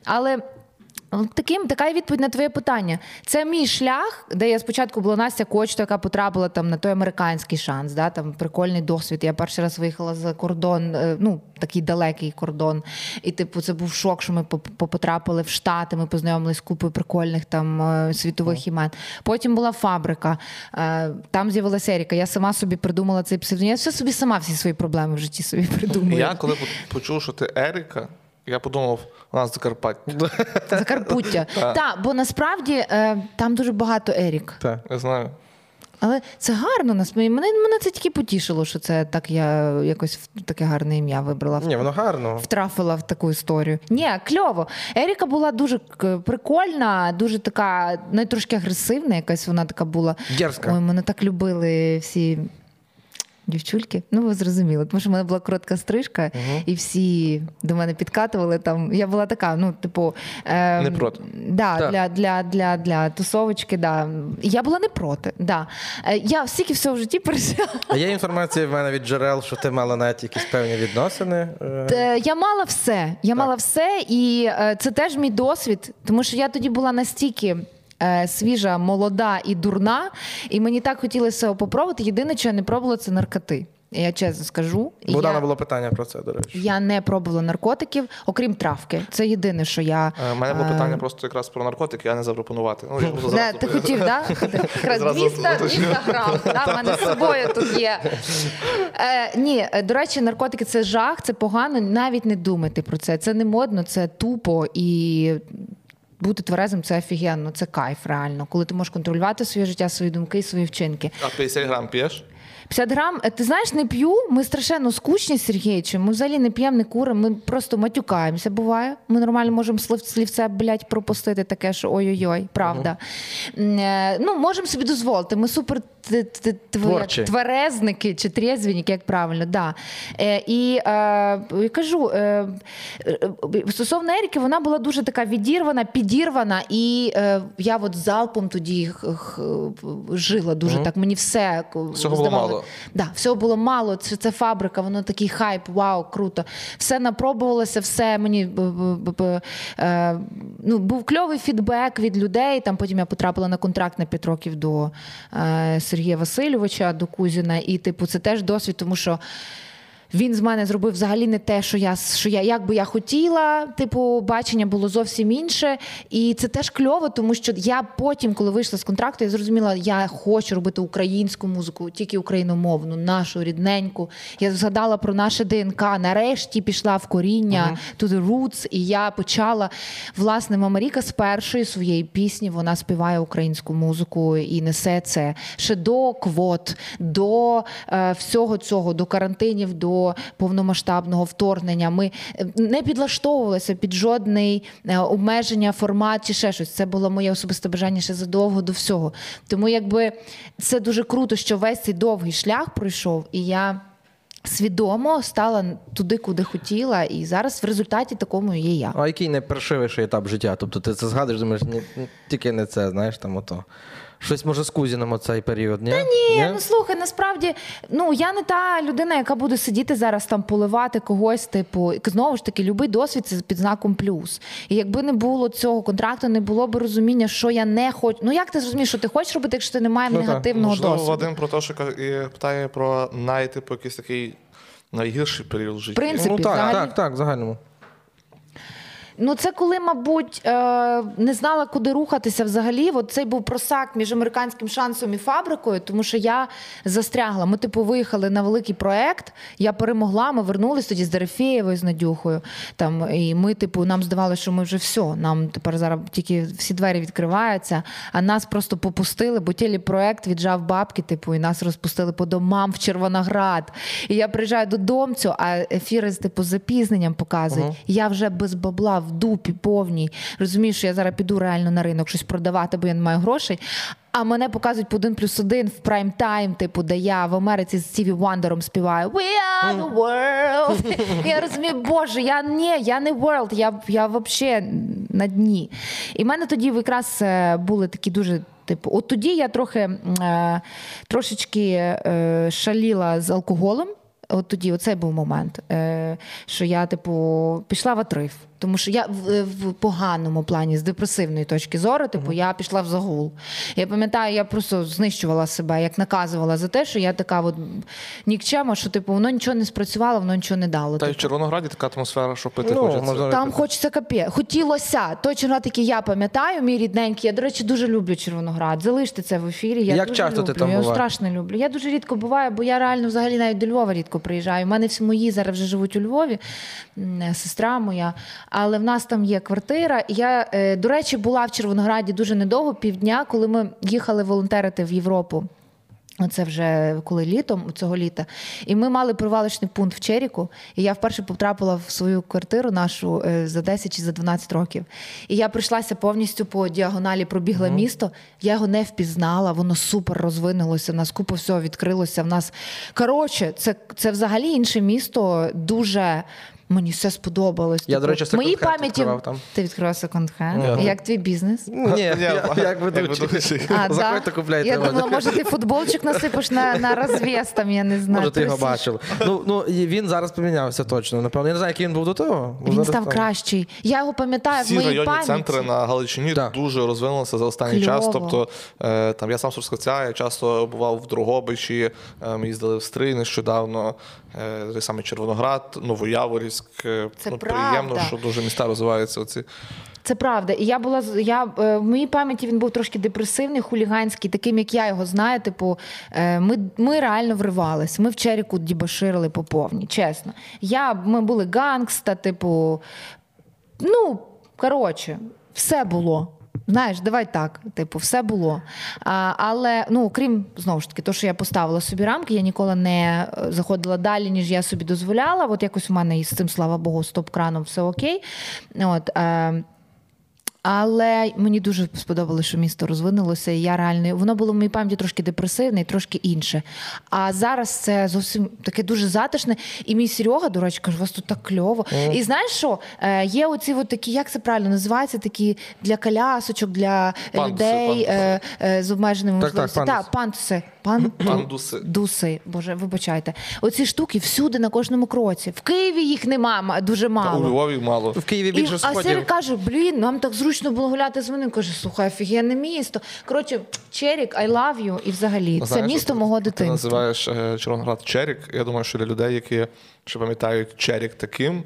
Але. Таким така відповідь на твоє питання. Це мій шлях, де я спочатку була Настя Кочто, яка потрапила там на той американський шанс. Да, там прикольний досвід. Я перший раз виїхала за кордон, е, ну такий далекий кордон. І типу, це був шок, що ми потрапили в Штати. Ми познайомилися з купою прикольних там е, світових імен. Потім була фабрика, е, там з'явилася Еріка. Я сама собі придумала цей псевдонім. Я все собі сама всі свої проблеми в житті собі придумую. Я коли почув, що ти Еріка, я подумав, вона з Закарпаття. Закарпуття. Так, бо насправді е, там дуже багато Ерік. Так. Я знаю. Але це гарно насправді. Мене, мене це тільки потішило, що це так я якось в- таке гарне ім'я вибрала. Ні, воно гарно. Втрафила в таку історію. Ні, кльово. Еріка була дуже прикольна, дуже така, навіть трошки агресивна, якась вона така була. Дерзка. Ой, мене так любили всі. Дівчульки, ну ви зрозуміли, тому що в мене була коротка стрижка, і всі до мене підкатували. Там я була така, ну, типу, е, Не проти. Да, Так. для, для, для, для тусовочки, да. Я була не проти. Да. Е, Я стільки всього в житті пережила. А є інформація в мене від джерел, що ти мала навіть якісь певні відносини. е, Е, Я мала все. Я мала все, і е, це теж мій досвід, тому що я тоді була настільки. Е, Свіжа, молода і дурна, і мені так хотілося попробувати. Єдине, що я не пробувала, це наркоти. Я чесно скажу. Богдана я, було питання про це, до речі. я не пробувала наркотиків, окрім травки. Це єдине, що я У мене було е, питання просто якраз про наркотики, а не запропонувати. Ну, я Не, ти хотів, так? Якраз 200, грам. В мене з собою тут є. Е, ні, е, до речі, наркотики це жах, це погано. Навіть не думайте про це. Це не модно, це тупо і. Бути тверезим це офігенно, це кайф реально, коли ти можеш контролювати своє життя, свої думки, свої вчинки. А 50 грам п'єш? 50 грам, е, ти знаєш, не п'ю. Ми страшенно скучні з. Ми взагалі не п'ємо, не куримо, ми просто матюкаємося. Буває. Ми нормально можемо слів, слівце, блядь, пропустити таке, що ой-ой-ой, правда. Е, Ну, можемо собі дозволити. Ми супер тверезники чи трезвенники, як правильно, да. Е, і е, я кажу, стосовно Еріки, вона була дуже така відірвана, підірвана, і е, я от залпом тоді жила дуже так. Мені все к- Да, всього було мало. Це, це фабрика, воно такий хайп, вау, круто. Все напробувалося, все мені е, ну, був кльовий фідбек від людей. Там потім я потрапила на контракт на 5 років до е, Сергія Васильовича, до Кузіна. І, типу, це теж досвід, тому що. Він з мене зробив взагалі не те, що я що я як би я хотіла. Типу, бачення було зовсім інше. І це теж кльово, тому що я потім, коли вийшла з контракту, я зрозуміла, я хочу робити українську музику, тільки україномовну, нашу рідненьку. Я згадала про наше ДНК. Нарешті пішла в коріння to the roots, і я почала власне Мама Ріка з першої своєї пісні. Вона співає українську музику і несе це ще до квот, до е, всього цього, до карантинів, до повномасштабного вторгнення. Ми е, не підлаштовувалися під жодний е, обмеження, формат чи ще щось. Це було моє особисте бажання ще задовго до всього. Тому якби це дуже круто, що весь цей довгий шлях пройшов, і я. Свідомо стала туди, куди хотіла, і зараз в результаті такому є я. А який найпершивіший етап життя? Тобто ти це згадуєш, думаєш, ні, тільки не це, знаєш, там ото. Щось може з Кузіном оцей період, ні? Та Ні, ну слухай, насправді, ну я не та людина, яка буде сидіти зараз там поливати когось. Типу, і знову ж таки, любий досвід це під знаком плюс. І якби не було цього контракту, не було б розуміння, що я не хочу. Ну як ти зрозумієш, що ти хочеш робити, якщо ти не маєш Ну, негативного Можливо, досвіду? Вадим про те, що питає про най, типу, якийсь такий найгірший період в житті. Принцип. ну так, взагалі- так, так, в загальному. Ну, це коли, мабуть, е, не знала, куди рухатися взагалі. От цей був просак між американським шансом і фабрикою, тому що я застрягла. Ми, типу, виїхали на великий проект. Я перемогла. Ми вернулись тоді з Дерефєєвою, з Надюхою. Там і ми, типу, нам здавалося, що ми вже все. Нам тепер зараз тільки всі двері відкриваються, а нас просто попустили, бо телепроект віджав бабки, типу, і нас розпустили по домам в Червоноград. І я приїжджаю додомцю, а ефіри з типу з запізненням показують. Я вже без бабла в дупі повній. Розумію, що я зараз піду реально на ринок щось продавати, бо я не маю грошей. А мене показують по один плюс один в прайм тайм, типу, де я в Америці з Стіві Вандером співаю We are the world. я розумію, боже, я ні, я не world, я, я взагалі на дні. І в мене тоді якраз е, були такі дуже. Типу, от тоді я трохи е, трошечки е, шаліла з алкоголем. От тоді, оцей був момент, що я, типу, пішла в отрив. Тому що я в, в поганому плані, з депресивної точки зору, типу, я пішла в загул. Я пам'ятаю, я просто знищувала себе, як наказувала за те, що я така от нікчема, що типу, воно нічого не спрацювало, воно нічого не дало. Та й в типу. Червонограді така атмосфера, що пити Ну, хочеться. можна- Там хочеться капє. Хотілося. Той Червоноград, який я пам'ятаю, мій рідненький. Я, до речі, дуже люблю Червоноград. Залиште це в ефірі. Я Як дуже часто ти там я його страшно люблю. Я дуже рідко буваю, бо я реально взагалі навіть до Львова рідко приїжджаю. У мене всі мої зараз вже живуть у Львові, сестра моя. Але в нас там є квартира. Я, е, до речі, була в Червонограді дуже недовго, півдня, коли ми їхали волонтерити в Європу. Оце вже коли літом цього літа. І ми мали привалочний пункт в Черіку. І я вперше потрапила в свою квартиру нашу е, за 10 чи за 12 років. І я прийшлася повністю по діагоналі, пробігла місто. Я його не впізнала, воно супер розвинулося. В нас купа всього відкрилося. В нас коротше, це, це взагалі інше місто. Дуже мені все сподобалось. Я, Типу, до речі, в моїй пам'яті відкривав там. ти відкривав секонд-хенд. Як твій бізнес? Ну, Ні, як ведучий. Заходьте, купляйте. Я думала, може, ти футболчик насипиш на, на розв'яз, там, я не знаю. Може, ти його бачив. Ну, ну, він зараз помінявся точно. Напевно. Я не знаю, який він був до того. Він став кращий. Я його пам'ятаю в Всі моїй районні пам'яті. центри на Галичині дуже розвинулися за останній час. Тобто е, там я сам з я часто бував в Дрогобичі, е, ми їздили в Стрий нещодавно, той самий Червоноград, Новояворівськ. Е, Це ну, правда. приємно, що дуже міста розвиваються. Оці. Це правда. І я була я е, в моїй пам'яті він був трошки депресивний, хуліганський, таким як я його знаю. Типу, е, ми, ми реально вривались. Ми в Черіку дібоширили по повній, чесно. Я, ми були гангста, типу, ну, коротше, все було. Знаєш, давай так, типу, все було. А, але ну, крім знову ж таки, то, що я поставила собі рамки, я ніколи не е, заходила далі, ніж я собі дозволяла. От якось у мене із цим, слава Богу, з топ-краном все окей. От, е, але мені дуже сподобалося, що місто розвинулося. І я реально воно було в моїй пам'яті трошки депресивне і трошки інше. А зараз це зовсім таке дуже затишне. І мій Серега, до речі, каже, у вас тут так кльово. І знаєш що? Е, є оці от такі, як це правильно називається, такі для колясочок, для Пандуси, людей пандуси. е, е, з обмеженими Так, так, можливостями. Так, пандуси. Пан... Пандуси. Дуси, боже, вибачайте. Оці штуки всюди на кожному кроці. В Києві їх нема дуже Та у мало. Львові мало. В Києві І, більше а сходів. Сері каже: блін, нам так зручно було гуляти з ним. Каже, слухай, офігенне місто. Коротше, Черік, I love you. І взагалі, це місто ти, мого Ти називаєш е, Червоноград Черік. Я думаю, що для людей, які ще пам'ятають Черік таким,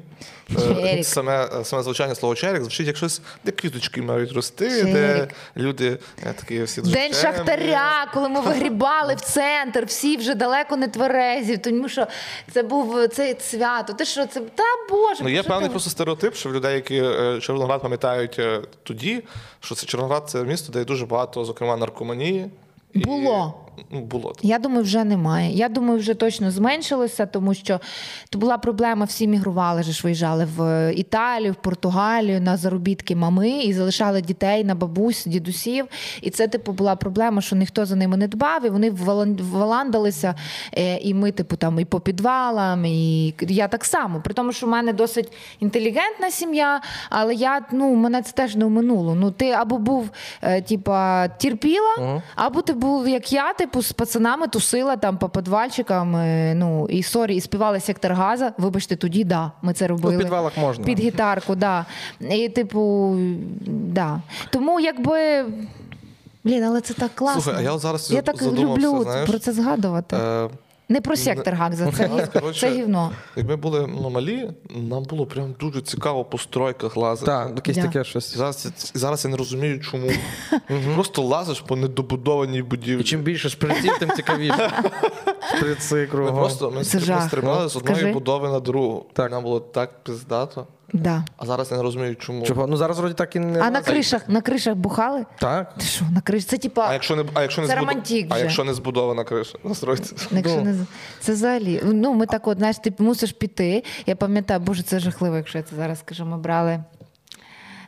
е, Черік. саме, саме звучання слова Черік звучить як щось, де квіточки мають рости, Черік. де люди е, такі всі дуже День темні. Шахтаря, коли ми вигрібали в центр, всі вже далеко не тверезі, тому що це був це свято. Ти що, це та Боже, Ну, є певний ти- просто стереотип, що в людей, які е, Червоноград пам'ятають тоді, що це Червоноград це місто, де є дуже багато, зокрема, наркоманії. Було. Ну, було. Я думаю, вже немає. Я думаю, вже точно зменшилося, тому що то була проблема, всі мігрували, же ж виїжджали в Італію, в Португалію на заробітки мами і залишали дітей на бабусь, дідусів. І це, типу, була проблема, що ніхто за ними не дбав, і вони валан- валандалися. Е, І ми, типу, там і по підвалам, і я так само. При тому, що в мене досить інтелігентна сім'я, але я ну мене це теж не оминуло. Ну ти або був е, типа терпіла, або ти був як я, типу, з пацанами тусила там по підвальчикам. е, Ну і sorry, і співали Сектор Газа. Вибачте, тоді да, ми це робили. У підвалах можна. Під гітарку, да. І, типу, да. Тому якби. Блін, але це так класно. Слухай, а я зараз я так задумався, люблю знаєш, про це згадувати. Е, Не про сектор Гагза, це, Нас, коротше, це гівно. Як ми були ну, малі, нам було прям дуже цікаво по стройках лазити. Так, якесь Да. таке щось. Зараз, зараз я не розумію, чому. Просто лазиш по недобудованій будівлі. І чим більше шприців, тим цікавіше. Шприци Ми кругом. просто ми, ми стрибали з одної будови на другу. Так. Нам було так пиздато. Да. А зараз я не розумію, чому. Чого? Ну зараз вроді так і не. А на кришах, на кришах бухали? Так. Ти що, на криш? Це типа. А якщо не, а якщо не, Це збуд... романтик а вже. якщо не збудована криша настройте. Якщо Ну. не це взагалі. Ну, ми так, от, знаєш, ти мусиш піти. Я пам'ятаю, боже, це жахливо, якщо я це зараз скажу. Ми брали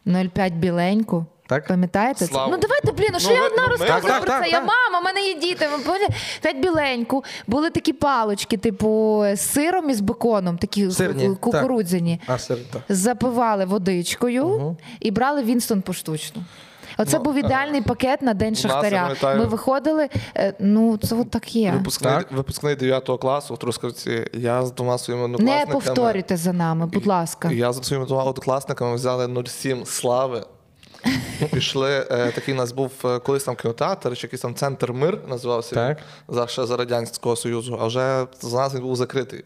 0,5 біленьку. Так? Пам'ятаєте? це? Слава. Ну давайте, блін, ну що Ну, я одна ну, ми- розказую Так, про так, це? так, Я так. мама, в мене є діти. Ми пам'ятаєте, П'ять біленьку. Були такі палочки, типу, з сиром і з беконом, такі Сирні, ку- кукурудзяні. А, сир, так. Запивали водичкою і брали Вінстон поштучно. Оце Ну, був ідеальний пакет на день нас, я шахтаря. пам'ятаю- Ми виходили, е, ну це от так є. Випускний, Так. випускний 9 класу в Трускавці. Я з двома своїми Не однокласниками. повторюйте за нами, будь ласка. Я з своїми двома однокласниками взяли 07 слави. Пішли, е, такий у нас був е, колись там кінотеатр, чи якийсь там центр мир називався Так. він, за ще за Радянського Союзу, а вже за нас він був закритий.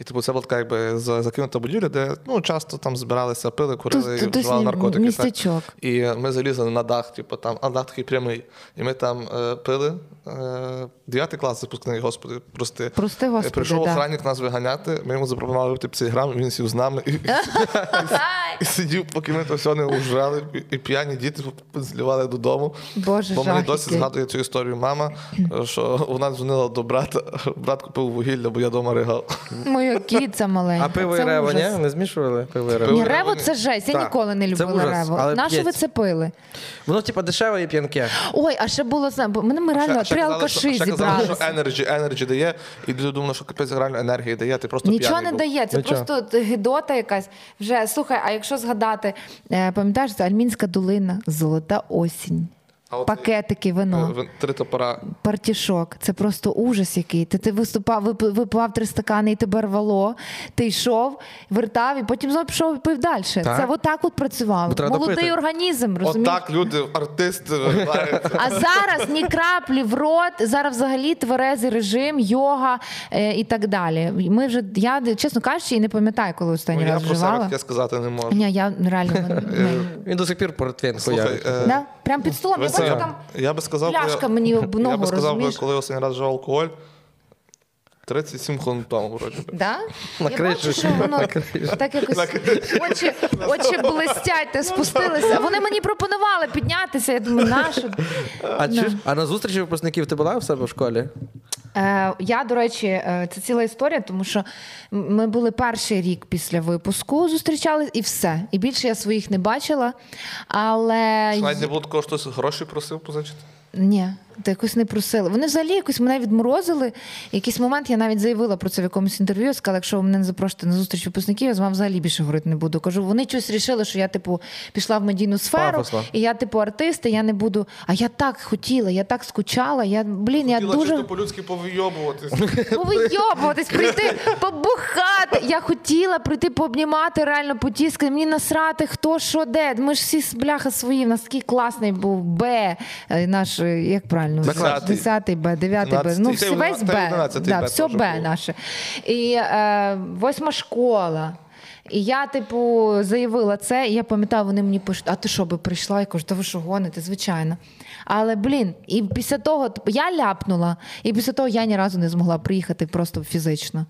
І типу це була така якби за- закинута будівля, де ну, часто там збиралися, пили, курили Тут- і тут вживали наркотики. так. містечок. І ми залізли на дах, типу, там, а дах такий прямий. І ми там е, пили. Е, дев'ятий клас випускний, господи, прости. Прости, Е, Господи, Прийшов да. охранник нас виганяти, ми йому запропонували випити 50 грам, він сів з нами і, і сидів, поки ми то все не ужрали, і, і п'яні діти зливали додому. Боже, Бо мені жах досі який. згадує цю історію мама, що вона дзвонила до брата, брат купив вугілля, бо я вдома ригав. Моя кіця маленька. А пиво і рево, ужас. ні? Не змішували пиво і рево? Ні, рево це жесть. Я Так, ніколи не це любила ужас, рево. але Нащо ви це пили? Воно, типа, дешеве і п'янке. Ой, а ще було знаю, бо мене ми реально три алкаші ще казали, що енерджі, енерджі дає, і люди думали, що капець реально енергії дає, ти просто Нічого п'яний не був. дає, це Нічого. просто гидота якась. Вже слухай, а якщо згадати, е, пам'ятаєш, це Альмінська долина, золота осінь, от, пакетики, е, вино. Три топора. Партішок, це просто ужас який. Ти, ти виступав, випивав три стакани і тебе рвало. Ти йшов, вертав і потім знову пішов і пив далі. Це отак от треба Молодий допити. організм, розумієш? Отак люди, артисти. А зараз ні краплі в рот, зараз взагалі тверезий режим, йога е, і так далі. Ми вже я чесно кажучи, і не пам'ятаю, коли останній Ну, раз про вживала. таке сказати не можу. Ні, я реально ми- Він до сих пір Слухай, хуярить. е, да? прям під столом. ви Я там я би сказав, пляшка мені об я ногу, би сказав, розумієш? коли останній раз вживав алкоголь, 37 хвилин тому, вроді. Да? На я бачу, що воно так якось очі, очі блистять, ти спустилися. Вони мені пропонували піднятися. Я думаю, нащо? А, чи а на зустрічі випускників ти була в себе в школі? Е, я, до речі, е, це ціла історія, тому що ми були перший рік після випуску, зустрічались і все. І більше я своїх не бачила. Але Слайд не було такого, що хтось гроші просив позичити. ні, та якось не просили. Вони взагалі якось мене відморозили. Якийсь момент я навіть заявила про це в якомусь інтерв'ю. Сказала, якщо ви мене не запрошуєте на зустріч випускників, я з вами взагалі більше говорити не буду. Кажу, вони щось рішили, що я типу пішла в медійну сферу, Пафосно. і я типу артист, і я не буду. А я так хотіла, я так скучала. Я блін, я Хотіла дуже чисто по-людськи повийобуватись. Повийобуватись, прийти побухати. Я хотіла прийти пообнімати, реально потіскати. Мені насрати, хто що де. Ми ж всі бляха свої. В нас такий класний був Б. е, Наш е, як правильно Десятий. десятий Б, дев'ятий Б. 11-й. Ну весь Б. Да, все Б наше. І е, восьма школа. І я, типу, заявила це, і я пам'ятаю, вони мені пишуть, а ти що би прийшла? Я кажу, та ви що гоните, звичайно. Але блін, і після того типу, я ляпнула, і після того я ні разу не змогла приїхати просто фізично.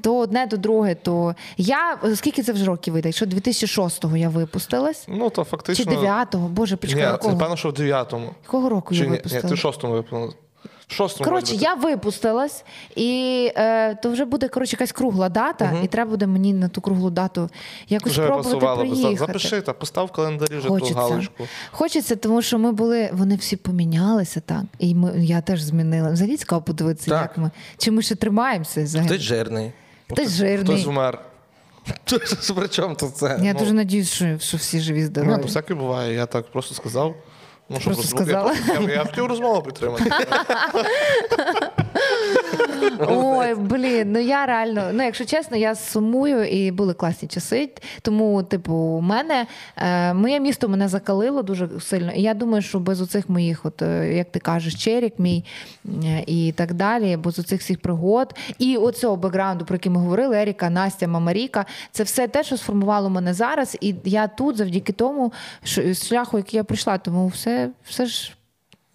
То одне, то друге, то я скільки це вже років вийде? Якщо 2006-го я випустилась, Ну, то чи фактично. 9-го? Боже, Ні, почекай, якого? що в 9-му. якого року Чи я ні, ні, ти в 6-му випустила. В шостому Коротше, я випустилась, і е, то вже буде коротше, якась кругла дата, і треба буде мені на ту круглу дату якось вже би. приїхати. Запиши та постав в календарі вже ту Хочеться. галочку. Хочеться, тому що ми були, вони всі помінялися так. І ми, я теж змінила. Взагалі цікаво подивитися, Так. як ми. Чи ми ще тримаємося взагалі? Хтось жирний. Хтось жирний. Хтось вмер. При чому тут це? Я ну. дуже надіюсь, що, що всі живі здорові. То всяке буває. Я так просто сказав. Ну, що, Просто сказала? Я, я, я хотів розмову підтримати. Ой, блін, ну я реально, ну якщо чесно, я сумую і були класні часи. Тому, типу, у мене е, моє місто мене закалило дуже сильно. І я думаю, що без оцих моїх, от е, як ти кажеш, черік мій е, і так далі, без оцих всіх пригод, і оцього бекграунду, про який ми говорили, Еріка, Настя, Мамаріка, це все те, що сформувало мене зараз. І я тут завдяки тому, що шляху, який я прийшла, тому все, все ж.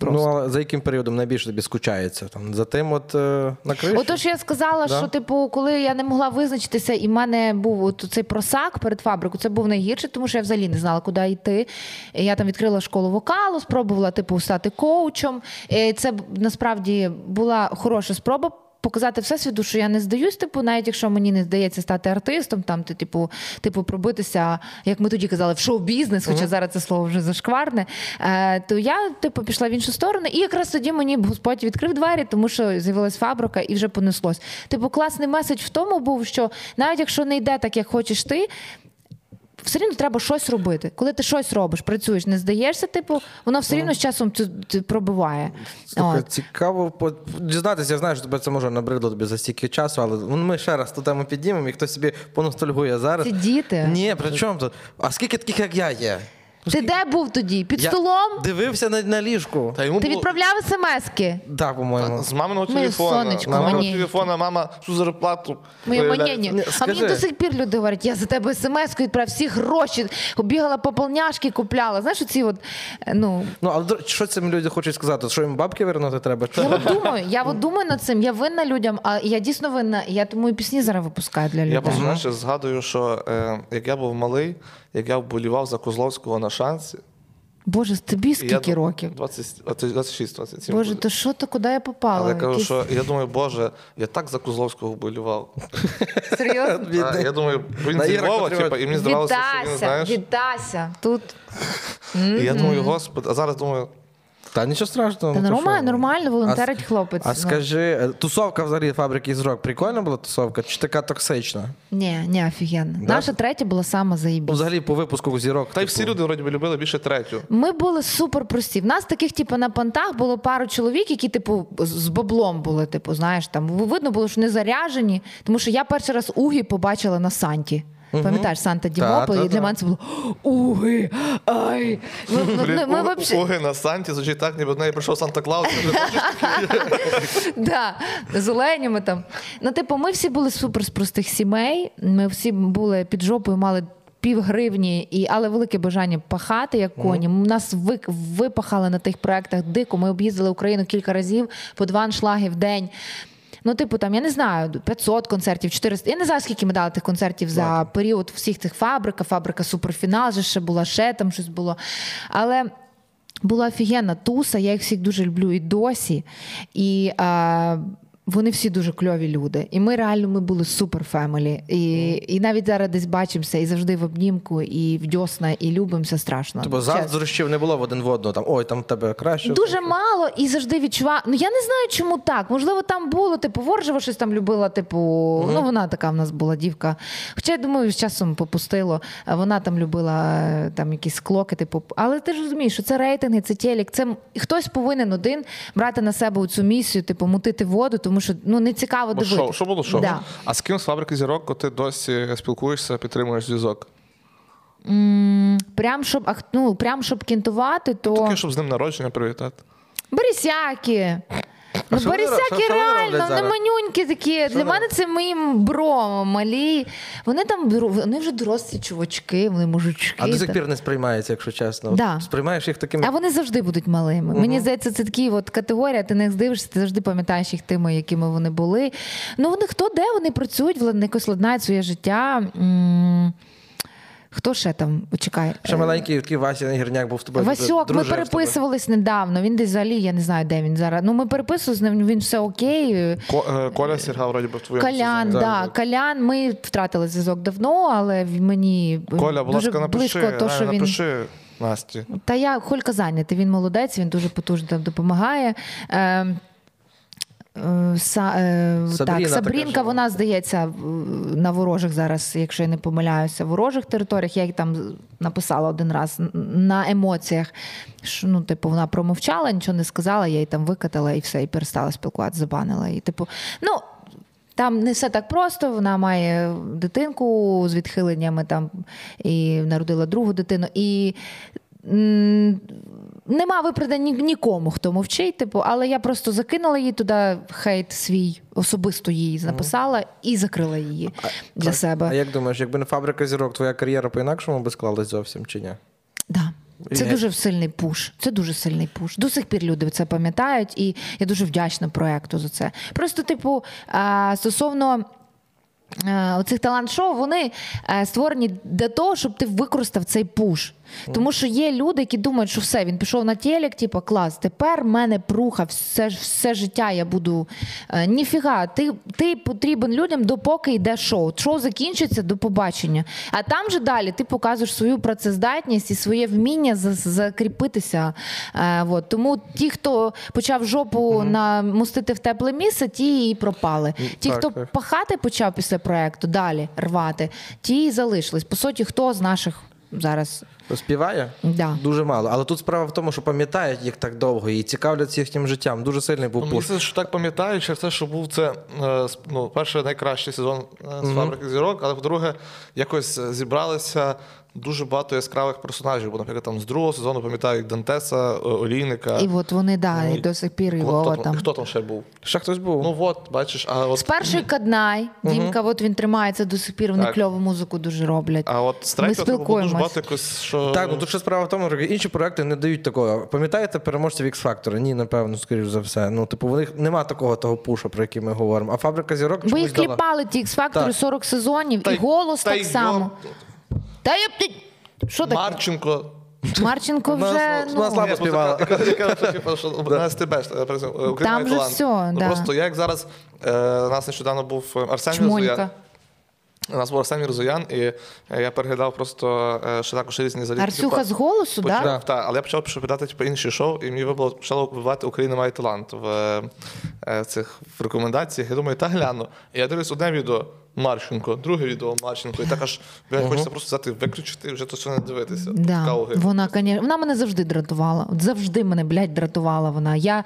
Ну, але за яким періодом найбільше тобі скучається? Там, за тим, от е, на криші? Отож, я сказала, Да. що типу, коли я не могла визначитися, і в мене був от цей просак перед фабрикою, це був найгірше, тому що я взагалі не знала, куди йти. І я там відкрила школу вокалу, спробувала типу стати коучем. І це насправді була хороша спроба. Показати всесвіту, що я не здаюсь, типу, навіть якщо мені не здається стати артистом, там ти, типу, типу, пробитися, як ми тоді казали, в шоу-бізнес, хоча зараз це слово вже зашкварне. Е, то я, типу, пішла в іншу сторону, і якраз тоді мені Господь відкрив двері, тому що з'явилась фабрика і вже понеслось. Типу, класний меседж в тому був, що навіть якщо не йде так, як хочеш ти. Все рівно треба щось робити. Коли ти щось робиш, працюєш, не здаєшся, типу, воно все рівно з часом пробиває. Слухай, От. цікаво по- дізнатися, я знаю, що тебе це може набридло тобі за стільки часу, але ми ще раз ту тему піднімемо, і хтось собі поностальгує зараз. Ці діти. Ні, при чому тут? А скільки таких, як я є? Ти де був тоді? Під Я столом? Дивився на, на ліжку. Та йому Ти було- відправляв смски? Так, по-моєму. З маминого Моє телефона. сонечко, З маминого манєню. телефона мама всю зарплату. Моє виявляється. манєню. А скажи. мені до сих пір люди говорять, я за тебе смс-ку відправ, всі гроші, бігала пополняшки, купляла. Знаєш, оці от, е, ну, Ну, але до що цим люди хочуть сказати? Що їм бабки вернути треба? Чи я от думаю, я от думаю над цим, я винна людям, а я дійсно винна, я тому і пісні зараз випускаю для людей. Я просто знаєш, згадую, що е, як я був малий, як я вболівав за Козловського на шансі. Боже, тобі скільки я, років? 26, 27. Боже, буде. то що то куди я попала? Але я кажу, Якісь- що я думаю, Боже, я так за Козловського вболівав. Серйозно? А, я думаю, він зі Львова, типу, і мені здавалося, що він, Віддася, знаєш. віддася. Тут І я думаю, господи, а зараз думаю, Та нічого страшного. Та ну, то нормально, нормально, волонтерить А хлопець. А ну. скажи, е, тусовка взагалі фабрики зірок прикольна була тусовка, чи така токсична? Ні, ні, офігенно. Да? Наша третя була сама Ну, заїбісь. взагалі по випуску зірок. та й типу, всі люди вроді би любили більше третю. Ми були супер прості. В нас таких, типу, на понтах було пару чоловік, які, типу, з баблом були, типу, знаєш, там видно було, що не заряжені. Тому що я перший раз Угі побачила на Санті. Пам'ятаєш, Санта Дімополь, та, і для та. мене це було Уги! Ай! Ми, ми, Блін, ми, ми у- вообще... Уги на Санті звучить так, ніби до неї прийшов Санта Клаус. Да, з оленями там. Ну, типу, ми всі були супер з простих сімей. Ми всі були під жопою, мали пів гривні, і, але велике бажання пахати, як коні. Нас ви, випахали на тих проектах дико. Ми об'їздили Україну кілька разів по два аншлаги в день. Ну, типу, там, я не знаю, 500 концертів, 400. Я не знаю, скільки ми дали тих концертів за період всіх цих фабрик. Фабрика Суперфінал же ще була, ще там щось було. Але була офігенна туса, я їх всіх дуже люблю і досі. І а, вони всі дуже кльові люди. І ми реально ми були супер фемелі. І, і навіть зараз десь бачимося і завжди в обнімку, і в дьосна, і любимося страшно. Чесно. заздрощів не було в один в одного. Там, ой, там тебе краще. Дуже мало і завжди відчувала. Ну я не знаю, чому так. Можливо, там було, типу, Воржева щось там любила, типу, ну вона така в нас була дівка. Хоча я думаю, з часом попустило. Вона там любила е, там якісь склоки, типу. Але ти ж розумієш, що це рейтинги, це телек. Це хтось повинен один брати на себе цю місію, типу, мутити воду, тому що ну не цікаво дивитися. Що, що було шоу? Да. А з ким з фабрики зірок ти досі спілкуєшся, підтримуєш зв'язок? М, Прям щоб ах, ну, прям щоб кінтувати, то Тільки щоб з ним народження привітати. Борисяки. Ну, що вони ро- Борисяки що- вони реально, роблять не зараз? манюнькі такі. Для мене це моїм бро малі. Вони там вони вже дорослі чувачки, вони мужички. А до сих пір не сприймається, якщо чесно. Да. Сприймаєш їх такими. А вони завжди будуть малими. Мені здається, це такі от категорія, ти на них дивишся, ти завжди пам'ятаєш їх тими, якими вони були. Ну, вони хто де, вони працюють, вони якось ладнають своє життя. М, Хто ще там? Чекай. Ще маленький такий Вася Гірняк був з тобою. Васьок, ми переписувались недавно. Він десь взагалі, я не знаю, де він зараз. Ну, ми переписувалися з ним, він все окей. Ко- е, Коля Сірга, вроді би в твоєму Калян, сезоні. да, Калян. Ми втратили зв'язок давно, але в- мені Коля, будь ласка, напиши, близько то, що він. напиши Насті. Та я Холька зайнятий, він молодець, він дуже потужно допомагає. Е, е, Са, е, Сабріна так, Сабрінка, жива. вона здається на ворожих зараз, якщо я не помиляюся, ворожих територіях. Я їй там написала один раз на емоціях. Що, ну, типу, вона промовчала, нічого не сказала, я їй там викатала і все, і перестала спілкуватися, забанила. І, типу, ну, там не все так просто. Вона має дитинку з відхиленнями там і народила другу дитину. І м, нема виправдань ні- нікому, хто мовчить. Типу, але я просто закинула їй туди хейт свій, особисто їй написала і закрила її для себе. А як думаєш, якби не фабрика зірок, твоя кар'єра по-інакшому би склалась зовсім чи ні? Да. Це дуже сильний пуш. Це дуже сильний пуш. До сих пір люди це пам'ятають, і я дуже вдячна проекту за це. Просто, типу, стосовно. е, Оцих талант-шоу вони е, створені для того, щоб ти використав цей пуш. Тому що є люди, які думають, що все, він пішов на телек, типу, клас, тепер в мене пруха, все, все життя я буду. Е, Ніфіга, ти, ти потрібен людям, допоки йде шоу. Шоу закінчиться до побачення. А там же далі ти показуєш свою працездатність і своє вміння закріпитися. Е, от. Тому ті, хто почав жопу намустити в тепле місце, ті і пропали. Ті, так, хто так. пахати почав після проекту, далі рвати, ті і залишились. По суті, хто з наших зараз Співає? Да. Дуже мало. Але тут справа в тому, що пам'ятають їх так довго і цікавляться їхнім життям. Дуже сильний був Ну, Мені пуш. що так пам'ятаю, через те, що був це е, ну, перший найкращий сезон е, з фабрики зірок, але по-друге, якось е, зібралися дуже багато яскравих персонажів. Бо, наприклад, там з другого сезону пам'ятаю як Дантеса, Олійника. і от вони да, Ну, і до сих пір і Хто, Вова там, там. хто там ще був? Ще хтось був. Ну от, бачиш, а от З першої Каднай, Дімка, от він тримається до сих пір, вони Так. кльову музику дуже роблять. А от з третього треба було дуже спілкуємось. багато якось, що... Так, ну тут ще справа в тому, що інші проекти не дають такого. Пам'ятаєте переможців X-Factor? Ні, напевно, скоріш за все. Ну, типу, у них нема такого того пушу, про який ми говоримо. А фабрика зірок Бо їх дала. кліпали ті X-Factor Так. 40 сезонів, Та і голос та так й само. Та я б ти- Що таке? Марченко. Марченко вже ну, вона слабо співала. типу, що на СТБ, я призив, е, Там талант. всьо, Ну, да. Просто я як зараз, е, у нас нещодавно був е, Арсеній чмонька. Розуян. У нас був Арсеній Розуян, і е, я переглядав просто е, ще також різні заліт. Арсюха з голосу, Почав, да? та, але я почав переглядати типу, інші шоу, і мені вибило, почало вибивати Україна має талант в, е, е, цих в рекомендаціях. Я думаю, та гляну. І я дивлюсь одне відео Марченко, друге відео Марченко, і так аж блядь, хочеться просто взяти, виключити і вже то все не дивитися. Да. Вона, конечно, вона мене завжди дратувала. От завжди мене, блядь, дратувала вона. Я,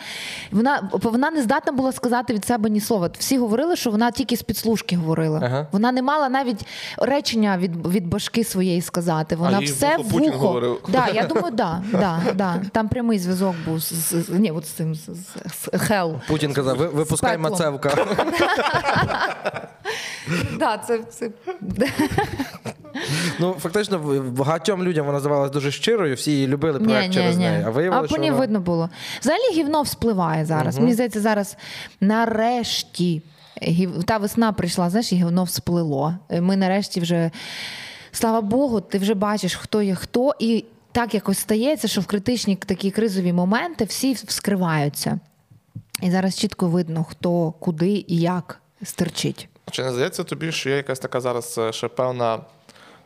вона, вона не здатна була сказати від себе ні слова. Всі говорили, що вона тільки з підслужки говорила. Ага. Вона не мала навіть речення від, від башки своєї сказати. Вона А все в Путін вухо. говорив. Да, я думаю, да, да, да. Там прямий зв'язок був з, з, з- ні, от з цим з, з, з Хел. Путін казав, випускай. Мацевка. Да, це, це... Ну, фактично, багатьом людям вона здавалася дуже щирою, всі її любили проект через неї. А А виявилося, по ній вона... видно було. Взагалі гівно вспливає зараз. Мені здається, зараз нарешті гів- та весна прийшла, знаєш, і гівно всплило. Е, Ми нарешті вже, слава Богу, ти вже бачиш, хто є хто. І так якось стається, що в критичні такі кризові моменти всі вскриваються. І зараз чітко видно, хто куди і як стерчить. Чи не здається тобі, що є якась така зараз е, ще певна,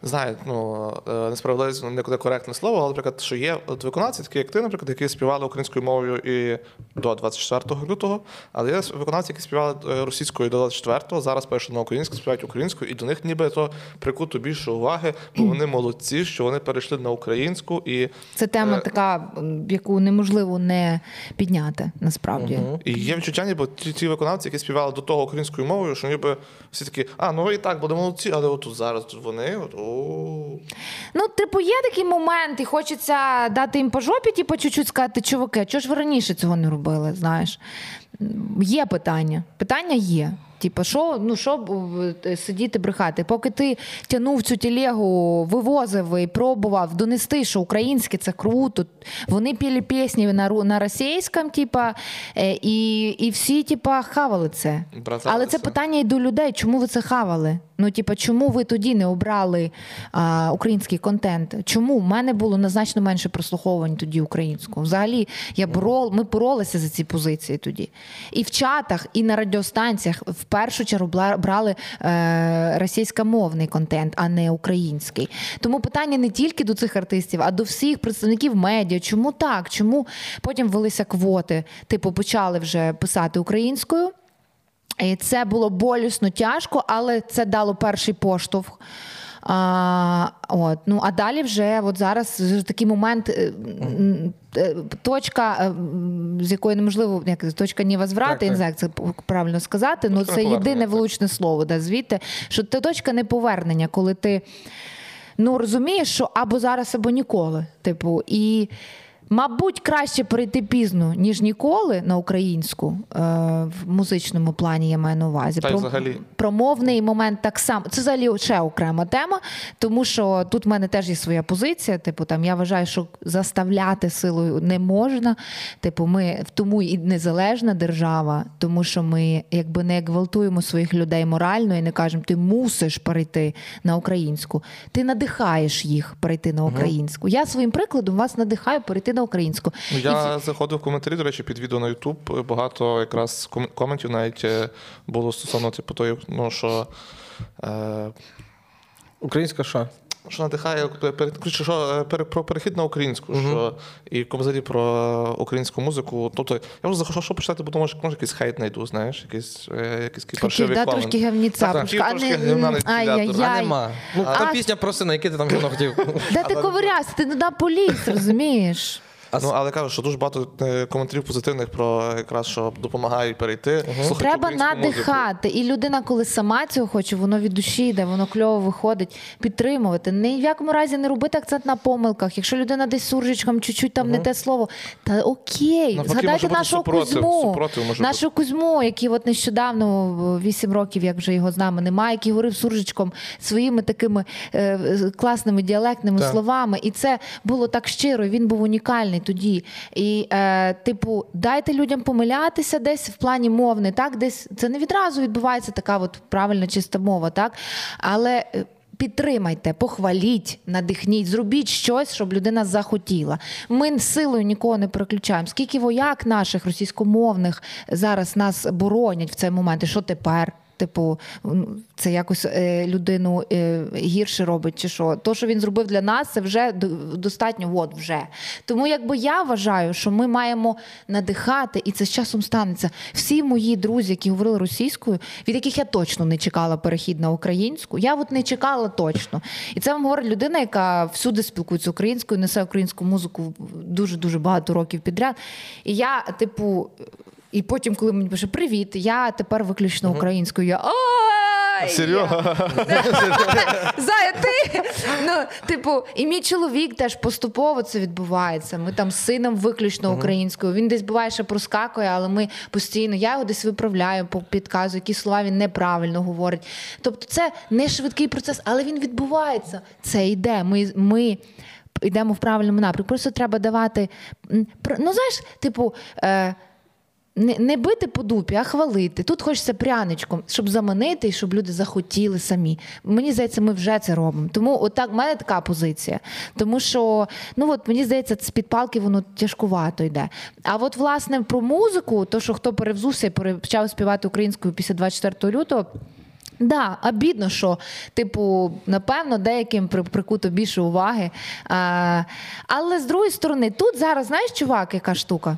не знаю, ну е, несправедливість, ну, не коректне слово, але, наприклад, що є от виконавці, такі як ти, наприклад, які співали українською мовою і до 24 лютого, але є виконавці, які співали е, російською до 24-го, зараз перейшли на українську, співають українською, і до них ніби то прикуто більше уваги, бо вони молодці, що вони перейшли на українську і. Це тема Е, така, яку неможливо не підняти насправді. І є відчуття, ніби ті, ті виконавці, які співали до того українською мовою, що ніби всі такі, а ну ви і так буде молодці, але от тут зараз тут вони. От. Ну, типу, є такий момент, і хочеться дати їм по жопі, типу, чуть-чуть сказати, чуваки, чого ж ви раніше цього не робили? Знаєш, є питання. Питання є. Типу, що, ну що е, сидіти брехати? Поки ти тягнув цю телегу, вивозив і пробував донести, що українське це круто. Вони піли пісні на, ру- на російському, типа, е, і, і всі, типа, хавали це. Братали Але це це. питання і до людей, чому ви це хавали? Ну, типа, чому ви тоді не обрали а, український контент? Чому У мене було значно менше прослуховувань тоді українського? Взагалі, я борол, ми боролися за ці позиції тоді. І в чатах, і на радіостанціях в першу чергу брали е, російськомовний контент, а не український. Тому питання не тільки до цих артистів, а до всіх представників медіа. Чому так? Чому потім велися квоти? Типу, почали вже писати українською. І це було болісно, тяжко, але це дало перший поштовх. А, от, ну, а далі вже от зараз такий момент, е, е, точка, е, з якої неможливо, як точка невозврату, Так, я не знаю, як це правильно сказати. Ну, це єдине так. влучне слово, да, звідти, що це точка неповернення, коли ти ну, розумієш, що або зараз, або ніколи. Типу, і. Мабуть, краще перейти пізно, ніж ніколи на українську е, в музичному плані я маю на увазі. Та й взагалі. Промовний момент так само. Це взагалі ще окрема тема, тому що тут в мене теж є своя позиція. Типу, там я вважаю, що заставляти силою не можна. Типу, ми в тому і незалежна держава, тому що ми якби не гвалтуємо своїх людей морально і не кажемо, ти мусиш перейти на українську. Ти надихаєш їх перейти на українську. Я своїм прикладом вас надихаю перейти на українську. Ну, І я заходив в коментарі, до речі, під відео на YouTube. Багато якраз коментів навіть е, було стосовно типу того, ну що. Е, Українська що? що надихає пере- що е, про перехід на українську, що і взагалі про українську музику. Тобто я вже захочу що почитати, бо може, може якийсь хейт знайду, знаєш, якийсь, е, якийсь паршивий да, трошки гавніця. Так, трошки, не- гівна на. А нема. Ну, А- та пісня просто на яке ти там гівно хотів. Де ти ковирявся? Ти туди поліз, розумієш? Ну, але кажу, що дуже багато е, коментарів позитивних про якраз, що допомагають перейти. слухати Треба українську музику. надихати. І людина, коли сама цього хоче, воно від душі йде, воно кльово виходить, підтримувати. Ні в якому разі не робити акцент на помилках. Якщо людина десь суржичком чуть-чуть там не те слово, та окей, Навпаки, згадайте бути нашого супротив, Кузьму. супротив може нашого Кузьму, який от нещодавно, 8 років, як вже його з нами немає, який говорив суржичком своїми такими е, класними діалектними Так. словами. І це було так щиро, і він був унікальний тоді. І, е, типу, дайте людям помилятися десь в плані мовний, так, десь це не відразу відбувається така от правильна чиста мова, так? Але. е, Підтримайте, похваліть, надихніть, зробіть щось, щоб людина захотіла. Ми силою нікого не переключаємо. Скільки вояк наших російськомовних зараз нас боронять в цей момент? І що тепер? Типу, ну, це якось е, людину е, гірше робить, чи що? То, що він зробив для нас, це вже достатньо, от вже. Тому якби я вважаю, що ми маємо надихати, і це з часом станеться. Всі мої друзі, які говорили російською, від яких я точно не чекала перехід на українську, я от не чекала точно. І це вам говорить людина, яка всюди спілкується українською, несе українську музику дуже дуже багато років підряд. І я, типу. І потім, коли мені пише Привіт, я тепер виключно українською. Я! Серйозно? Зая, ти? Ну, типу, і мій чоловік теж поступово це відбувається. Ми там з сином виключно українською. Він десь буває ще проскакує, але ми постійно, я його десь виправляю, по- підказую, які слова він неправильно говорить. Тобто, це не швидкий процес, але він відбувається. Це йде. Ми. ми Йдемо в правильному напрямку. Просто треба давати. Ну, знаєш, типу, е, не, не бити по дупі, а хвалити. Тут хочеться пряничком, щоб заманити і щоб люди захотіли самі. Мені здається, ми вже це робимо. Тому отак в мене така позиція. Тому що ну от мені здається, з під палки воно тяжкувато йде. А от власне про музику, то що хто перевзувся і почав співати українською після 24 лютого. Да, обідно, що, типу, напевно, деяким прикуто більше уваги. А, але з другої сторони, тут зараз, знаєш, чувак, яка штука?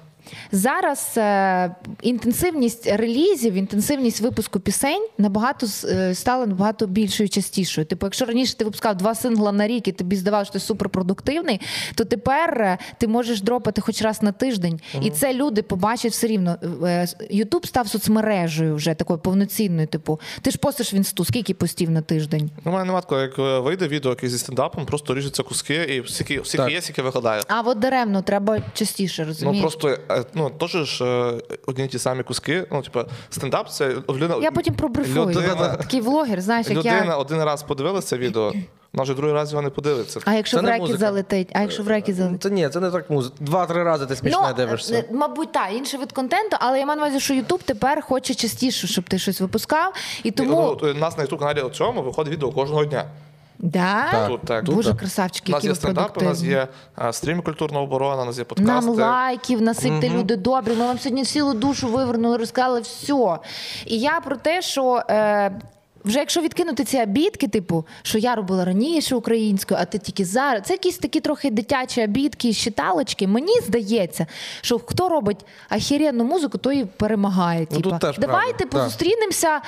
Зараз е, інтенсивність релізів, інтенсивність випуску пісень набагато е, стала набагато більшою частішою. Типу, якщо раніше ти випускав два сингла на рік і тобі здавалося, що ти суперпродуктивний, то тепер е, ти можеш дропати хоч раз на тиждень. І це люди побачать все рівно. Е, Ютуб став соцмережею вже такою повноцінною. Типу, ти ж постиш в інсту, скільки постів на тиждень? Ну, у мене нема такого, як вийде відео якесь зі стендапом, просто ріжуться куски і всіки Так. є, скільки викладає. А от даремно, треба частіше розумієш. Ну просто ну теж ж е, одні ті самі куски. Ну, типу, стендап це людина. Я потім пробрифую. людина, Такий влогер, знаєш, як людина я. один раз подивилася відео. вона вже другий раз його не подивиться. А якщо Це в реки залетить, а якщо в реки залетить? Це ні, це не так музика. Два-три рази ти смішне дивишся. е, Мабуть, так, інший вид контенту, але я маю на увазі, що Ютуб тепер хоче частіше, щоб ти щось випускав. І тому. Ну, у нас на youtube каналі у цьому виходить відео кожного дня. Да? Так. Тут, так, Дуже тут. красавчики, У нас які є стендап, у нас є а, стрім культурна оборона, у нас є подкасти. Нам лайків, насипте люди добрі. Ми вам сьогодні цілу душу вивернули, розказали все. І я про те, що. Е, вже якщо відкинути ці обідки, типу, що я робила раніше українською, а ти тільки зараз. Це якісь такі трохи дитячі обідки, щиталочки. Мені здається, що хто робить ахіренну музику, той і перемагає. Ну, Типу, тут давай, типу, так. зустрінемося е,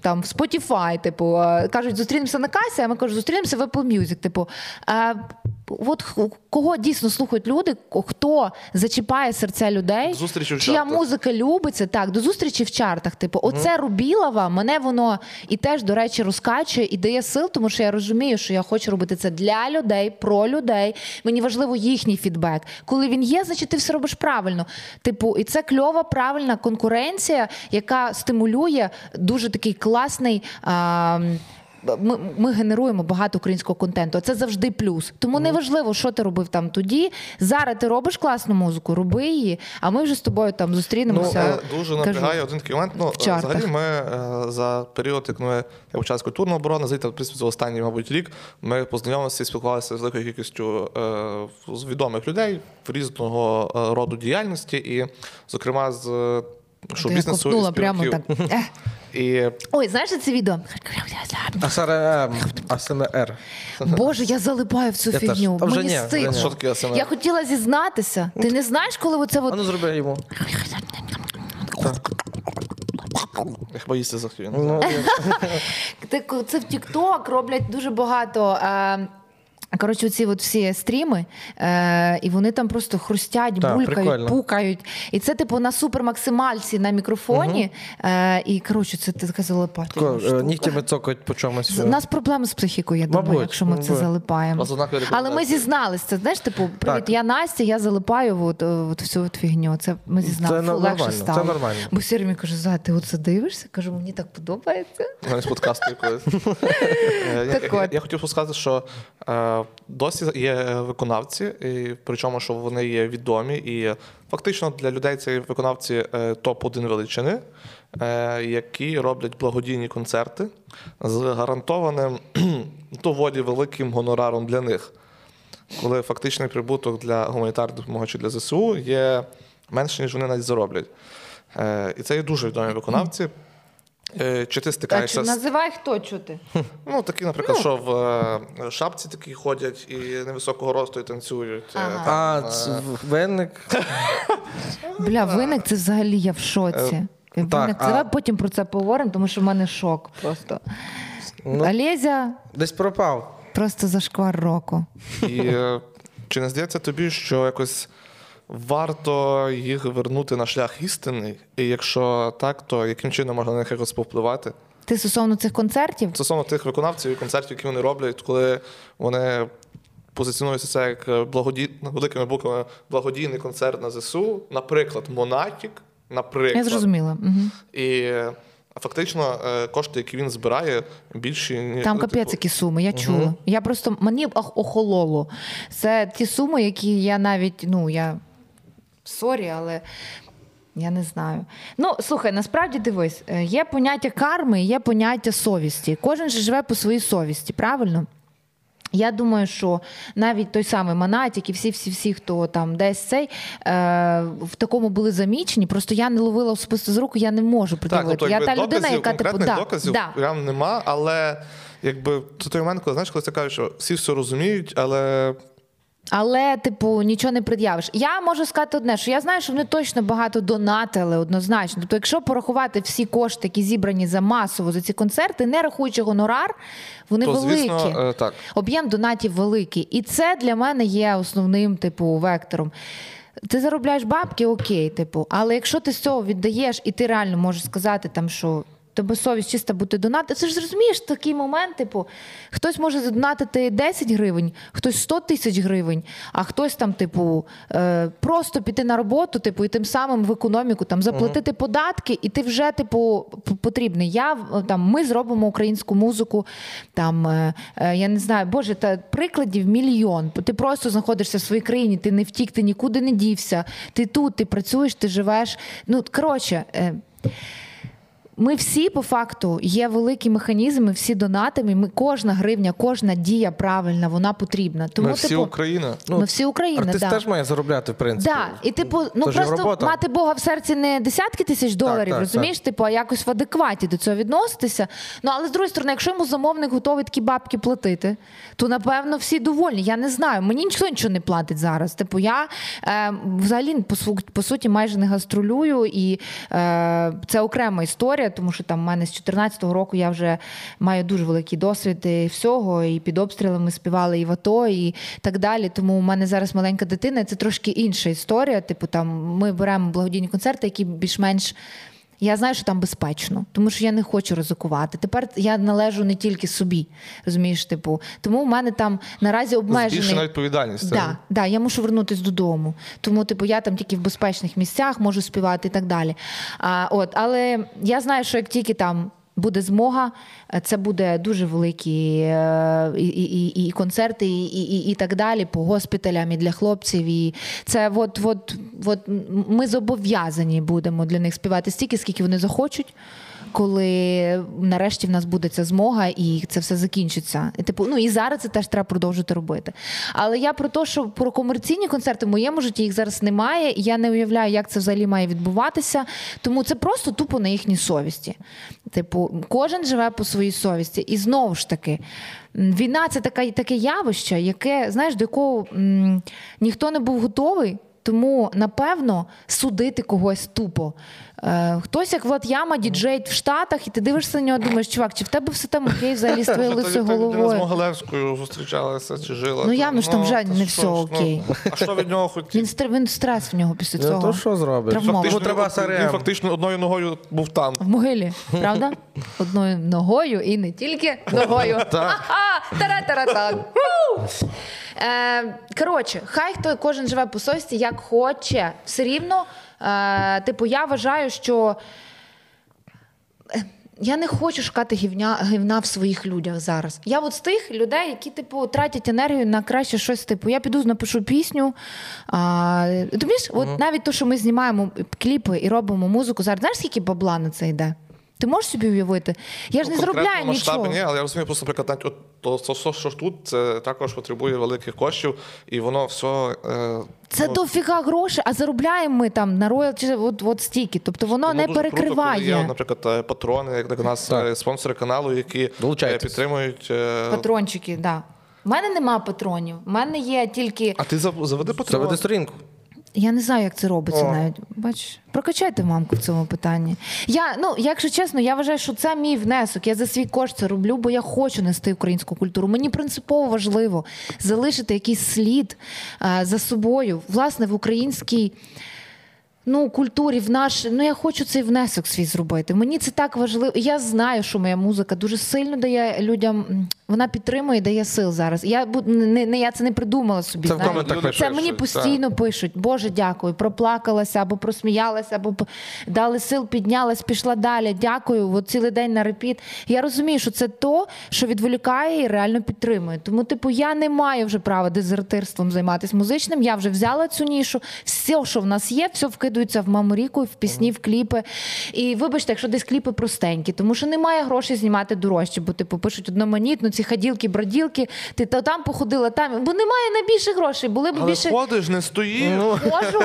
там в Spotify, типу, е, кажуть, зустрінемося на касі, а ми кажуть, зустрінемося в Apple Music. Типу, е, от кого дійсно слухають люди, хто зачіпає серця людей, чия музика любиться, так, до зустрічі в чартах. Типу, оце Рубілова, мене воно і теж, до речі, розкачує і дає сил, тому що я розумію, що я хочу робити це для людей, про людей. Мені важливо їхній фідбек. Коли він є, значить ти все робиш правильно. Типу, і це кльова, правильна конкуренція, яка стимулює дуже такий класний. А, ми, ми генеруємо багато українського контенту. а Це завжди плюс. Тому не важливо, що ти робив там тоді. Зараз ти робиш класну музику, роби її, а ми вже з тобою там зустрінемося. Мене дуже Кажу, напрягає один такий момент. Ну, в взагалі, ми е, за період, як ми я почав з культурної оборони, звідти, в принципі, за останній, мабуть, рік ми познайомилися і спілкувалися з великою кількістю е, з відомих людей в різного е, роду діяльності, і, зокрема, з е, і ковтнула прямо так. І Ой, знаєш це відео? АСМР. Боже, я залипаю в цю Я фігню. А вже Мені ні, стидно. ні. Що таке АСМР? Я хотіла зізнатися. Ти не знаєш, коли оце А от ну зроби йому. я хіба їсти захотів. Ну, це в TikTok роблять дуже багато. Е, Коротше, ці от всі стріми, е, і вони там просто хрустять, булькають, прикольно. пукають. І це, типу, на супермаксимальці на мікрофоні. Е, і коротше, це така залипати. е, Нігтями цокають по чомусь. У нас проблеми з психікою, я думаю, Мабуть, якщо ми це залипаємо. Але ми зізнались. Це знаєш, типу, привіт, Так. я Настя, я залипаю от, от всю от фігню. Це ми зізнали, Це фу, легше стало. це нормально. Бо Сірі мені каже, за ти оце дивишся? Кажу, мені так подобається. З подкасту якогось. Е, я- от. Хотів сказати, що е, досі є виконавці, і причому, що вони є відомі, і фактично для людей ці виконавці е, топ-1 величини, е, які роблять благодійні концерти з гарантованим доволі великим гонораром для них. Коли фактичний прибуток для гуманітарної допомоги чи для ЗСУ є менше, ніж вони навіть зароблять. Е, І це є дуже відомі виконавці. Е, Чи ти стикаєшся що з називай хто чути. Ну, такі, наприклад, що в е, шапці такі ходять і невисокого росту і танцюють. е, Ага. там, А, е, ц- винник. Бля, виник це взагалі я в шоці. Виник, так, а- Давай потім про це поговоримо, тому що в мене шок просто. Ну. Олезя Десь пропав. просто зашквар року. І чи не здається тобі, що якось варто їх вернути на шлях істинний? І якщо так, то яким чином можна на них якось повпливати? Ти стосовно цих концертів? Стосовно тих виконавців і концертів, які вони роблять, коли вони позиціонуються це як благоді... великими буквами благодійний концерт на ЗСУ, наприклад, Монатік, наприклад. Я зрозуміла. Угу. І е, фактично е, кошти, які він збирає, більші ні- Там ну, капець типу, які суми, я чула. Я просто мені ох- охололо. Це ті суми, які я навіть, ну я sorry, але. Я не знаю. Ну, слухай, насправді дивись, е, є поняття карми, є поняття совісті. Кожен же живе по своїй совісті, правильно? Я думаю, що навіть той самий Монатік і всі-всі-всі, хто там десь цей е, в такому були замічені. Просто я не ловила особисто за руку, я не можу Так, приділити. тобто, я та людина, яка типу да, доказів да. прям нема, але якби той момент, коли знаєш, коли це кажуть, що всі все розуміють, але Але, типу, нічого не пред'явиш. Я можу сказати одне, що я знаю, що вони точно багато донатили однозначно. Тобто, якщо порахувати всі кошти, які зібрані за масово за ці концерти, не рахуючи гонорар, вони то великі. звісно е, так. Об'єм донатів великий. І це для мене є основним, типу, вектором. Ти заробляєш бабки, окей, типу, але якщо ти з цього віддаєш, і ти реально можеш сказати, там, що тебе совість чиста бути донати. Це ж зрозумієш такий момент, типу, хтось може задонатити 10 гривень, хтось 100 тисяч гривень, а хтось там, типу, е, просто піти на роботу, типу, і тим самим в економіку там заплатити податки, і ти вже, типу, потрібний. Я там ми зробимо українську музику. Там е, е, я не знаю, боже, та прикладів мільйон. Ти просто знаходишся в своїй країні, ти не втік, ти нікуди не дівся. Ти тут, ти працюєш, ти живеш. Ну коротше. Е, ми всі по факту є великі механізми, всі донатимо. Ми кожна гривня, кожна дія правильна, вона потрібна. Тому Ми всі типу, Україна. ми всі Україна. Артист да. теж має заробляти, в принципі. Да. І типу, ну Це просто робота. мати Бога в серці не десятки тисяч доларів, так, розумієш? Типу, а якось в адекваті до цього відноситися. Ну але з другої сторони, якщо йому замовник готовий такі бабки платити, то напевно всі довольні. Я не знаю. Мені ніхто нічого не платить зараз. Типу, я е, взагалі по, по суті майже не гастролюю, і е, це окрема історія, тому що там в мене з 14-го року я вже маю дуже великий досвід і всього, і під обстрілами співали і в АТО, і так далі. Тому у мене зараз маленька дитина, це трошки інша історія. Типу, там ми беремо благодійні концерти, які більш-менш. Я знаю, що там безпечно, тому що я не хочу ризикувати. Тепер я належу не тільки собі, розумієш, типу. Тому в мене там наразі обмежений... Збільшена відповідальність. Так, Да, да, я мушу вернутися додому. Тому, типу, я там тільки в безпечних місцях можу співати і так далі. А, от, але я знаю, що як тільки там. Буде змога, це буде дуже великі е, і, і, і концерти, і, і, і так далі по госпіталям і для хлопців. І це от, от, от ми зобов'язані будемо для них співати стільки, скільки вони захочуть, коли нарешті в нас буде ця змога і це все закінчиться. Типу, ну і зараз це теж треба продовжити робити. Але я про те, що про комерційні концерти в моєму житті їх зараз немає, і я не уявляю, як це взагалі має відбуватися. Тому це просто тупо на їхній совісті. Типу, кожен живе по своїй совісті. І знову ж таки, війна це така, таке явище, яке, знаєш, до якого м, ніхто не був готовий. Тому, напевно, судити когось тупо. Е, хтось, як Влад Яма, діджей в Штатах, і ти дивишся на нього, думаєш, чувак, чи в тебе все там окей взагалі з твоєю лисою людина з? Могилевською зустрічалася чи жила. Ну, явно ж там вже не все ну, окей. А що від нього хотів? Він, стр- він стрес в нього після Ну, цього. то що зробиш? Травмований. Треба він СРМ. фактично одною ногою був там. В могилі, правда? Одною ногою і не тільки ногою. Ага, Тара-тара-та. Ву! Е, Коротше, хай хто кожен живе по совісті, як хоче. Все рівно, е, типу, я вважаю, що. е, Я не хочу шукати гівня, гівна в своїх людях зараз. Я от з тих людей, які типу тратять енергію на краще щось. Типу, я піду напишу пісню. А, ти розумієш, от навіть те, що ми знімаємо кліпи і робимо музику зараз, знаєш, скільки бабла на це йде? Ти можеш собі уявити? Я ж не Ну, конкретно заробляю нічого. Ні, але я розумію, просто наприклад, навіть от то, то, то, що тут, це також потребує великих коштів, і воно все. Е, Це ну, дофіга грошей, а заробляємо ми там на роялті от, от стільки. Тобто воно не дуже круто, перекриває. коли є, наприклад, е, патрони, як до нас Так. е, спонсори каналу, які е, підтримують. е, Патрончики, так. Да. У мене нема патронів. У мене є тільки. А ти заведи патрон. Заведи сторінку. Я не знаю, як це робиться О. навіть. Бач, прокачайте мамку в цьому питанні. Я, ну, якщо чесно, я вважаю, що це мій внесок. Я за свій кошт це роблю, бо я хочу нести українську культуру. Мені принципово важливо залишити якийсь слід а, за собою, власне, в українській. Ну, культурі в наш, ну я хочу цей внесок свій зробити. Мені це так важливо. Я знаю, що моя музика дуже сильно дає людям. Вона підтримує, дає сил зараз. Я не, не я це не придумала собі. Це в коментах пишуть. Це мені постійно пишуть. Боже, дякую. Проплакалася або просміялася, або дали сил, піднялась, пішла далі. Дякую. От цілий день на репіт. Я розумію, що це то, що відволікає і реально підтримує. Тому, типу, я не маю вже права дезертирством займатися музичним. Я вже взяла цю нішу. Все, що в нас є, все вкидується в маморіку, в пісні, в кліпи. І вибачте, якщо десь кліпи простенькі, тому що немає грошей знімати дорожче, бо типу пишуть одноманітно, ці хаділки, броділки. Ти то там походила, там, бо немає на більше грошей. Були б Але більше. ходиш, не стоїш. Хожу,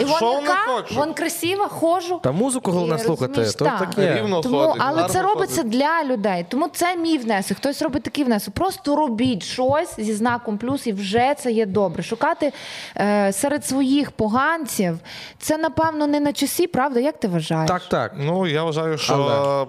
і вон яка, вон красива, хожу. Та музику головне слухати. То так. таке. Рівно Тому, ходить, але це робиться ходить. для людей. Тому це мій внесок. Хтось робить такий внесок. Просто робіть щось зі знаком плюс, і вже це є добре. Шукати е, серед своїх поганців. Це напевно не на часі, правда? Як ти вважаєш? Так, так. Ну, я вважаю, що Але.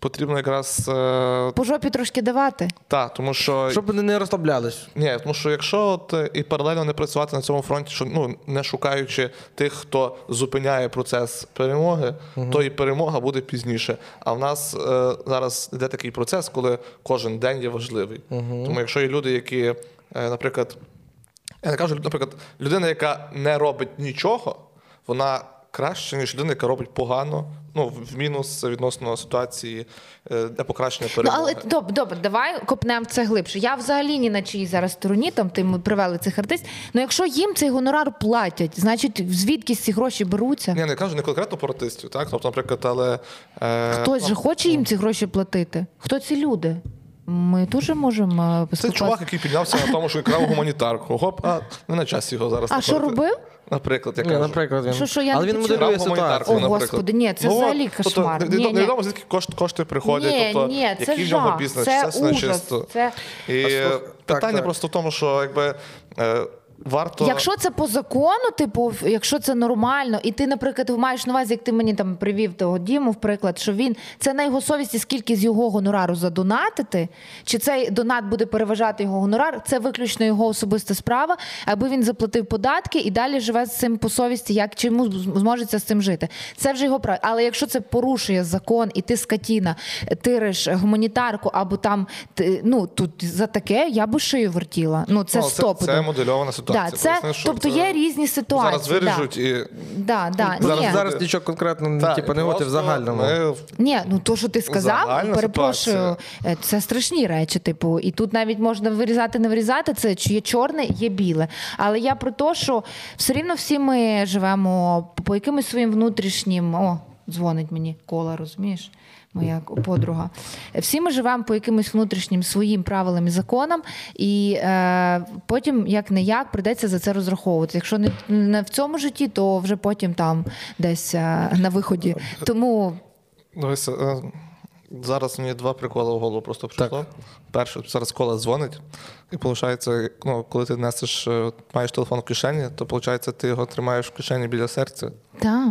потрібно якраз. е, По жопі трошки давати. Так, тому що Щоб вони не розслаблялись. ні, тому що якщо от е, і паралельно не працювати на цьому фронті, що ну не шукаючи тих, хто зупиняє процес перемоги, то і перемога буде пізніше. А в нас е, зараз йде такий процес, коли кожен день є важливий. Тому якщо є люди, які, е, наприклад, я не кажу, наприклад, людина, яка не робить нічого, вона краще, ніж людина, яка робить погано, ну в мінус відносно ситуації, е, де покращення Ну, але добре, добре, давай копнемо це глибше. Я взагалі ні на чиїй зараз стороні, там ти ми привели цих артистів. Ну якщо їм цей гонорар платять, значить звідки ці гроші беруться? Ні, не кажу не конкретно про артистів, так? Тобто, наприклад, але. Е, Хтось же хоче їм ці гроші платити. Хто ці люди? Ми теж можемо е, Це чувак, який піднявся на тому, що крав гуманітарку. Гоп, а не на часі його зараз. А що робив? Наприклад, я Ні, кажу. наприклад, він. Що, що, я Але не він почула? моделює ситуацію, гуманітарку, О, наприклад. Господи, ні, це Ну, взагалі тобто, кошмар. не- Ні, ні. Невідомо, звідки кошти, кошти приходять, Ні, тобто, ні, це який в нього жах, бізнес, це все ужас, нечисто. це- І А слух- так, питання так. просто в тому, що якби. Е, Варто Якщо це по закону, типу, якщо це нормально, і ти, наприклад, маєш на увазі, як ти мені там привів того Діму, в приклад, що він це на його совісті, скільки з його гонорару задонатити, чи цей донат буде переважати його гонорар, це виключно його особиста справа, аби він заплатив податки і далі живе з цим по совісті, як чи йому зможеться з цим жити. Це вже його право. Але якщо це порушує закон, і ти скотіна, тириш гуманітарку, або там ти, ну тут за таке я би шию вертіла. Ну це ну, стоп. це, це модельована ситуація. Да, це, Поясни, що тобто це є різні ситуації. Зараз виріжуть і Да, да, Зараз, ні. зараз нічого конкретно Так, типу, не говорити в загальному. Ми Ні, ну то, що ти сказав, Загальна перепрошую, ситуація. е, це страшні речі. Типу, і тут навіть можна вирізати, не вирізати. Це чи є чорне, є біле. Але я про те, що все рівно всі ми живемо по- по якимось своїм внутрішнім. О, дзвонить мені кола, розумієш? Моя подруга. Всі ми живемо по якимось внутрішнім своїм правилам і законам, і е, потім, як не як, прийдеться за це розраховувати. Якщо не, не в цьому житті, то вже потім там десь е, на виході. Тому Дивися, е, зараз мені два приколи в голову просто прийшло. Перше, зараз кола дзвонить, і виходить, ну, коли ти несеш, е, маєш телефон в кишені, то виходить, ти його тримаєш в кишені біля серця. Так.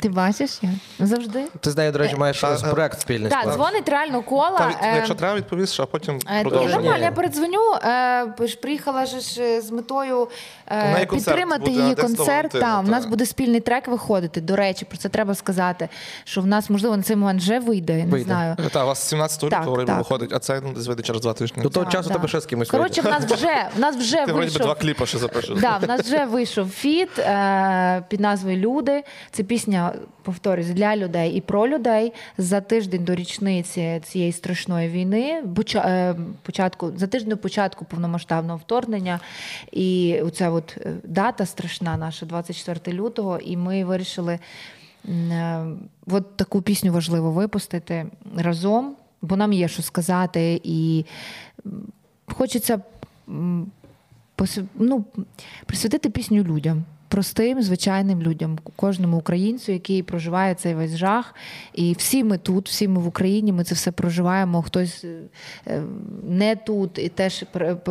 Ти бачиш я? Завжди. Ти з нею, до речі, маєш Та, е, проект спільний. Так, дзвонить реально кола. Та, е, якщо треба, відповісиш, а потім е, Ні, продовжимо. нормально, я передзвоню. Е, ж приїхала ж з метою е, підтримати її концерт. Там, у нас буде спільний трек виходити. До речі, про це треба сказати. Що в нас, можливо, на цей момент вже вийде, я не Вийде. знаю. Так, у вас 17 Так, лютого виходить, а це ну, десь вийде через два тижні. До того Так, часу да. тебе ще з кимось Коротше, в нас вже в нас вже Ти вийшов. два кліпи ще запишеш. Да, в нас вже вийшов фіт е, під назвою Люди. Це пісня, повторюсь, для людей і про людей за тиждень до річниці цієї страшної війни, е, початку за тиждень до початку повномасштабного вторгнення. І оця от е, дата страшна наша, 24 лютого. І ми вирішили е, от таку пісню важливо випустити разом, бо нам є що сказати, і хочеться. ну, присвятити пісню людям. Простим, звичайним людям, кожному українцю, який проживає цей весь жах. І всі ми тут, всі ми в Україні, ми це все проживаємо. Хтось е, е, не тут і теж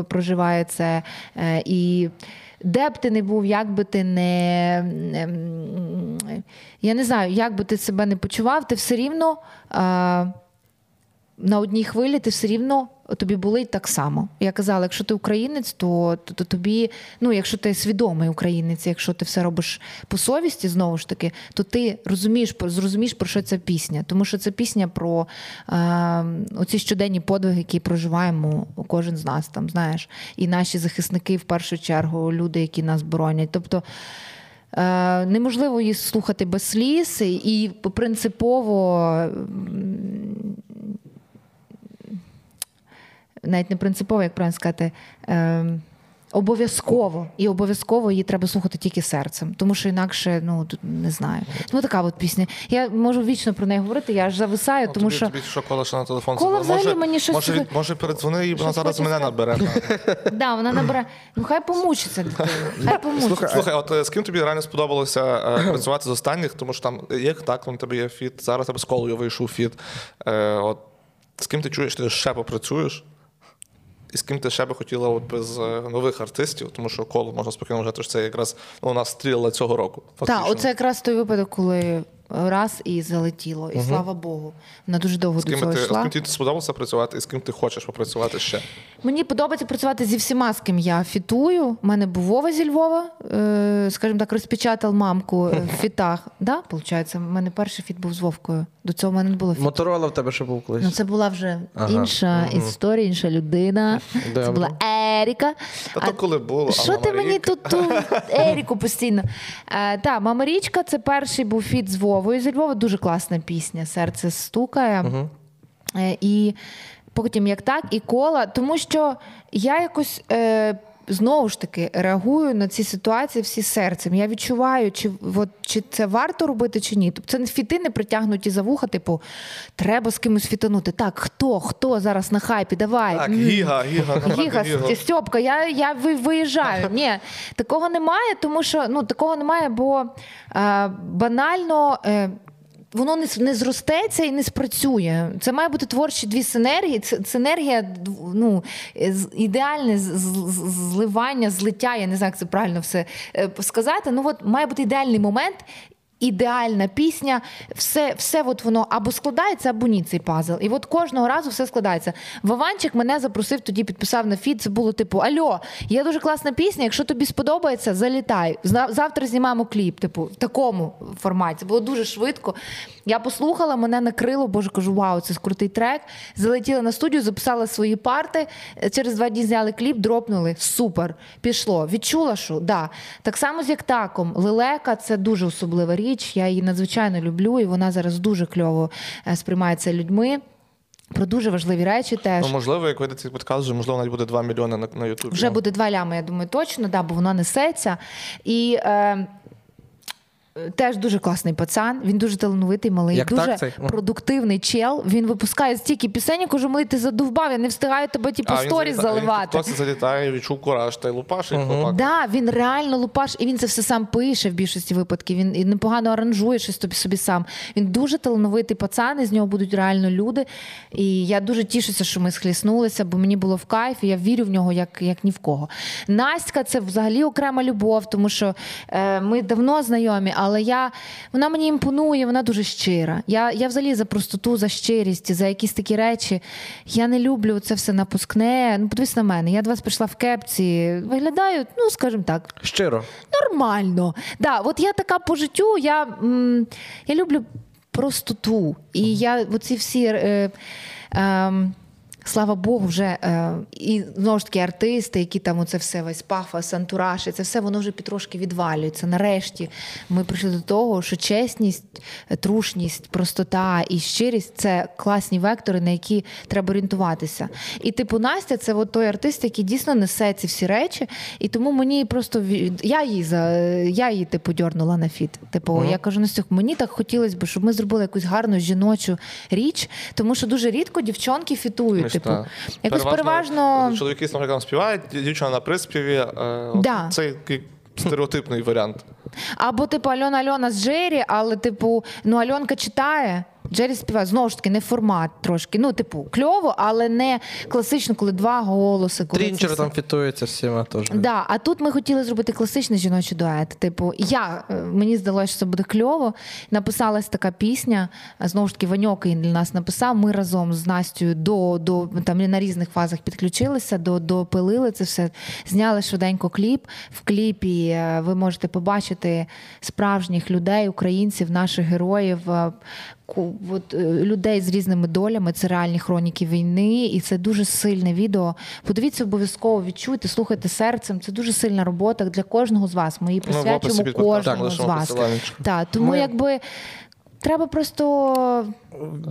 проживає це. Е, І де б ти не був, як би ти не. Я не знаю, як би ти себе не почував, ти все рівно. На одній хвилі ти все рівно тобі болить так само. Я казала, якщо ти українець, то, то, то тобі, ну якщо ти свідомий українець, якщо ти все робиш по совісті, знову ж таки, то ти розумієш, зрозумієш, про що ця пісня. Тому що це пісня про е, оці щоденні подвиги, які проживаємо кожен з нас, там, знаєш, і наші захисники в першу чергу, люди, які нас боронять. Тобто. Е, Неможливо її слухати без сліз, і принципово навіть не принципово, як правильно сказати, е, обов'язково. І обов'язково її треба слухати тільки серцем, тому що інакше, ну не знаю. Тому така от пісня. Я можу вічно про неї говорити, я аж зависаю, Ну, тому тобі, що. тобі що кола ще на телефон Кола взагалі може, мені щось може, від- може передзвони і вона зараз мене набере. Да, вона набере. Ну хай помучиться дитина. Хай помучиться. Слухай, от е, з ким тобі реально сподобалося е, працювати з останніх, тому що там є так, там тебе є фіт. Зараз тебе з колою вийшов фіт. Е, от, з ким ти чуєш, ти ще попрацюєш? І з ким ти ще би хотіла от без е, нових артистів, тому що коло можна спокійно вважати, що це якраз ну, у нас стріла цього року. Так, оце якраз той випадок, коли раз і залетіло. І слава Богу. Вона дуже довго З до цього ти з ким тобі сподобалося працювати, і з ким ти хочеш попрацювати ще? Мені подобається працювати зі всіма, з ким я фітую. У мене був Вова зі Львова, е, скажімо так, розпечатав мамку е, в фітах. Да, виходить, у мене перший фіт був з Вовкою. До цього в мене не було фіту. Моторола в тебе ще був колись. Ну, це була вже Ага. інша історія, інша людина. Це була Еріка. Та А то коли було, Що ти мені тут ту Еріку постійно? Е, та, мама Річка, це перший був фіт з Вовою З Львова. Дуже класна пісня. Серце стукає. Угу. і потім як так, і кола. Тому що я якось. Е, Знову ж таки реагую на ці ситуації всі серцем. Я відчуваю, чи от, чи це варто робити, чи ні. Тобто це не фіти не притягнуті за вуха, типу, треба з кимось фітанути. Так, хто, хто зараз на хайпі? Давай. Так, гіга, гіга, набрати Гіга. Стьопка, я, я ви- виїжджаю. Ні, такого немає, тому що ну такого немає, бо е, банально. Е, Воно не, не зростеться і не спрацює. Це має бути творчі дві синергії. Це синергія ну, е, ідеальне зливання, злиття. Я не знаю, як це правильно все е, сказати. Ну от має бути ідеальний момент. Ідеальна пісня, все, все от воно або складається, або ні цей пазл. І от кожного разу все складається. Вованчик мене запросив, тоді підписав на фіт. Це було типу: Альо, є дуже класна пісня. Якщо тобі сподобається, залітай. Завтра знімаємо кліп. Типу, в такому форматі. Це було дуже швидко. Я послухала, мене накрило, боже, кажу, вау, це крутий трек. Залетіла на студію, записала свої парти. Через два дні зняли кліп, дропнули. Супер. Пішло. Відчула, що да. Так само з як таком. Лелека це дуже особлива річ. Я її надзвичайно люблю, і вона зараз дуже кльово е, сприймається людьми. Про дуже важливі речі теж. Ну, можливо, як вийде цей подкаст, вже можливо навіть буде 2 мільйони на, на Ютубі. Вже буде два лями, я думаю, точно, да, бо воно несеться. І е, теж дуже класний пацан, він дуже талановитий, малий, Як дуже так цей? Продуктивний чел. Він випускає стільки пісень, я кажу, малий, ти задовбав, я не встигаю тебе типу, А, сторіс заливати. Він хтось залітає, відчув кураж, та й лупаш, хлопак. Да, він реально лупаш, і він це все сам пише в більшості випадків. Він і непогано аранжує щось тобі собі сам. Він дуже талановитий пацан, і з нього будуть реально люди. І я дуже тішуся, що ми схліснулися, бо мені було в кайф, і я вірю в нього як, як ні в кого. Настя це взагалі окрема любов, тому що е, ми давно знайомі, але я, вона мені імпонує, вона дуже щира. Я, я взагалі за простоту, за щирість, за якісь такі речі. Я не люблю це все напускне. Ну, подивись на мене. Я до вас прийшла в кепці, виглядаю, ну скажімо так, Щиро. нормально. Да, от я така по життю, я, м, я люблю простоту. І я оці всі. Е, е, Слава Богу, вже е, і знову ж таки артисти, які там оце все весь пафос, антураж, і це все воно вже потрошки відвалюється. Нарешті ми прийшли до того, що чесність, е, трушність, простота і щирість це класні вектори, на які треба орієнтуватися. І типу Настя, це от той артист, який дійсно несе ці всі речі. І тому мені просто я її за я її типу дьорнула на фіт. Типу, я кажу, Настюх, мені так хотілося б, щоб ми зробили якусь гарну жіночу річ, тому що дуже рідко дівчонки фітують. Типу, так. якось переважно. Чоловіки, наприклад, співають, дівчина на приспіві. Е, Да. Це стереотипний варіант. Або типу Альона Альона з Джері, але типу, ну Альонка читає. Джері співає знову ж таки не формат трошки. Ну, типу, кльово, але не класично, коли два голоси. Коли Трінчер там фітується всіма теж. Да, а тут ми хотіли зробити класичний жіночий дует. Типу, я е, мені здалося, що це буде кльово. Написалась така пісня. Знову ж таки, Ваньок її для нас написав. Ми разом з Настю до, до там на різних фазах підключилися, до, допилили це все. Зняли швиденько кліп. В кліпі е, ви можете побачити справжніх людей, українців, наших героїв. е, От, е, людей з різними долями, це реальні хроніки війни, і це дуже сильне відео. Подивіться обов'язково, відчуйте, слухайте серцем. Це дуже сильна робота для кожного з вас. Ми її Ну, присвячуємо подкастом кожному з вас. Так, тому Ми- якби треба просто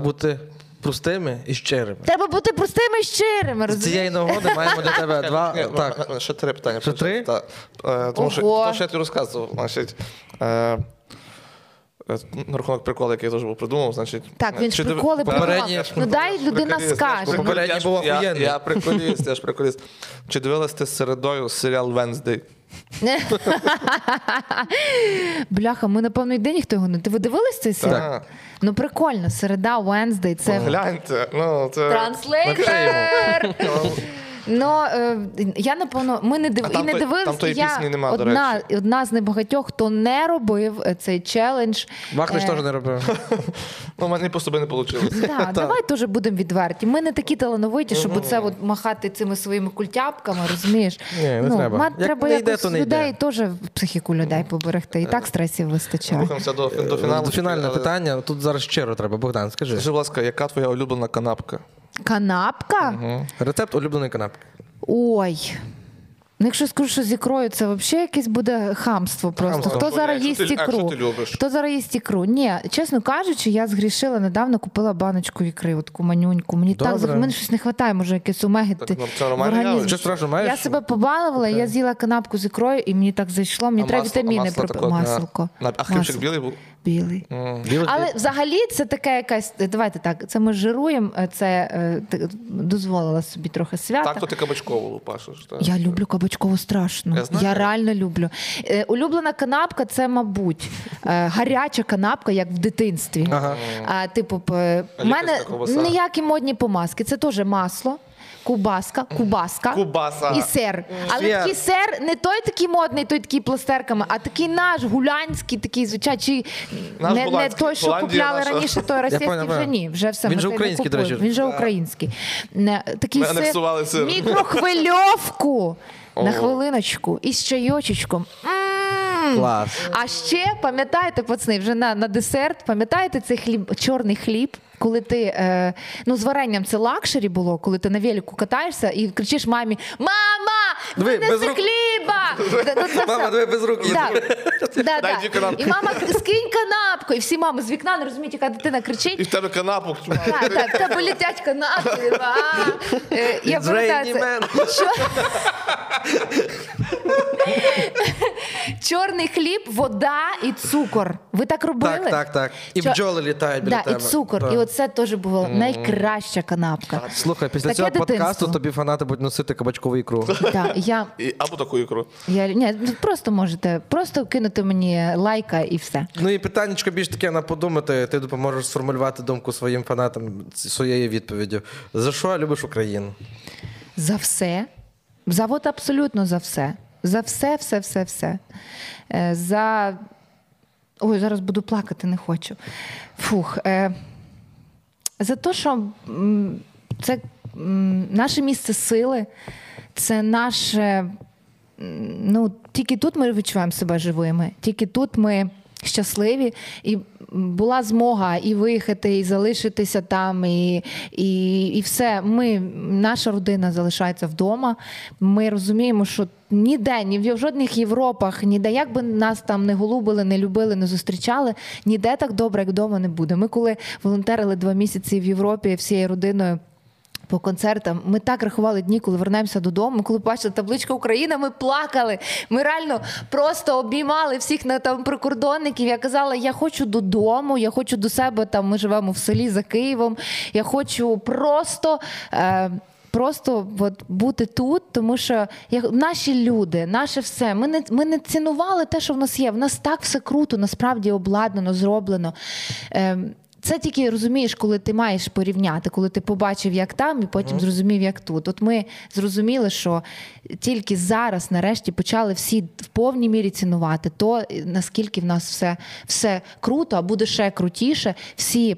Бути простими і щирими. треба бути простими і щирими. З розумієш? цієї нагоди маємо для тебе два. Так. Ще три питання. Ще три? Так. Е, Тому що Ого. то, що я тобі розказував, значить. е, е, На рахунок приколу, який я теж був придумав, значить. Так, він ж диви- приколи Попередні- придумав. Ну дай людина Приколіст, скаже. я ж Попередній я ж- був я- охуєнний. Я приколіст, я ж приколіст. Чи дивилась ти з середою серіал Венздей? Бляха, ми напевно йде день ніхто його не. Ти ви дивились цей серіал? Так. Ну прикольно, середа, Wednesday, це Гляньте, ну це translator. Ну е, я напевно, ми не див... А там і не той- дивилися. там тої я пісні нема, до одна, речі. одна з небагатьох, хто не робив е, цей челендж. Вахнич Е, теж не робив. Ну, в мене просто би не вийшло. Так, давай теж будемо відверті. Ми не такі талановиті, щоб оце от махати цими своїми культяпками, розумієш? Ні, не треба. Як треба не йде, якось то не людей йде. теж психіку людей поберегти. І так стресів вистачає. Рухаємося до, до фіналу. Фінальне Але питання. Тут зараз щиро треба. Богдан, скажи. Скажи, будь ласка, яка твоя улюблена канапка? Канапка? Рецепт улюбленої канапки. Ой. Ну, якщо я скажу, що з ікрою, це взагалі якесь буде хамство просто. Хамство. Хто зараз якщо їсть ти- а ікру? ти любиш? Хто зараз їсть ікру? Ні, чесно кажучи, я згрішила недавно, купила баночку ікри, от таку манюньку. Мені так Добре. зах- мене щось не вистачає, може якесь омеги. Так, ти- ну, це в нормальне організмі. явище. Що страшно, маєш? Я себе побалувала, я з'їла канапку з ікрою, і мені так зайшло. Мені А треба масло- а вітаміни масло пропити. таке, Масло. на- А хлібчик білий був? Білий. Білий Але взагалі це таке якась. Давайте так, це ми жируємо, це е, дозволила собі трохи свята. Так, то ти кабачкову лупашиш. так? Я люблю кабачкову страшно. Я Я, реально люблю. Е, улюблена канапка це, мабуть, е, гаряча канапка, як в дитинстві. Ага. Типу, в мене ніякі модні помазки. Це теж масло. Кубаска, кубаска Кубаса. і сир. Але Сир. такий сир не той такий модний, той такий пластерками, а такий наш гулянський, такий звичайний, Наш не, не той, що Голландія купляли наша. раніше, той російський понял, вже понял. ні. Вже все Він ми же не український, до речі. Він же український. Не, Такий Ми анексували сир. мікрохвильовку на хвилиночку із чайочечком. М. Клас. А ще пам'ятаєте, пацани, вже на, на десерт, пам'ятаєте цей хліб, чорний хліб, коли ти е, ну з варенням це luxury було, коли ти на велику катаєшся і кричиш мамі: Мама! Винеси хліба! Ну, Мама, диви, без рук є. Да. Да, Дай да. І мама скинь канапку, і всі мами з вікна не розуміють, яка дитина кричить. І в тебе канапу. Так, так, в тебе летять канапки. Я пам'ятаю, це- man. Чо- Чорний хліб, вода і цукор. Ви так робили? Так, так, так. І Чо- бджоли літають біля да, тебе. І цукор. Да. І оце теж була найкраща канапка. Слухай, після Таке цього дитинство. подкасту тобі фанати будуть носити кабачкову ікру. Так, я, І, або таку ікру. я, ні, просто можете просто кинути мені лайка і все. Ну і питаннячко більш таке на подумати. Ти допоможеш сформулювати думку своїм фанатам своєю відповіддю. За що любиш Україну? За все. За от абсолютно за все. За все, все, все, все. Е, За. Ой, зараз буду плакати, не хочу. Фух. Е... За те, що це наше місце сили, це наше. Ну, тільки тут ми відчуваємо себе живими, тільки тут ми щасливі, і була змога і виїхати, і залишитися там, і, і, і все. Ми, наша родина залишається вдома. Ми розуміємо, що ніде, ні в жодних Європах, ніде, як би нас там не голубили, не любили, не зустрічали, ніде так добре, як вдома не буде. Ми коли волонтерили два місяці в Європі всією родиною. По концертам ми так рахували дні, коли вернемося додому. Коли бачили табличку Україна, ми плакали. Ми реально просто обіймали всіх на там прикордонників. Я казала, я хочу додому, я хочу до себе. Там ми живемо в селі за Києвом. Я хочу просто. Е, Просто от, бути тут, тому що як, наші люди, наше все. Ми не, ми не цінували те, що в нас є. В нас так все круто, насправді обладнано, зроблено. Ем, це тільки розумієш, коли ти маєш порівняти, коли ти побачив, як там, і потім зрозумів, як тут. От ми зрозуміли, що тільки зараз, нарешті, почали всі в повній мірі цінувати то, наскільки в нас все, все круто, а буде ще крутіше. Всі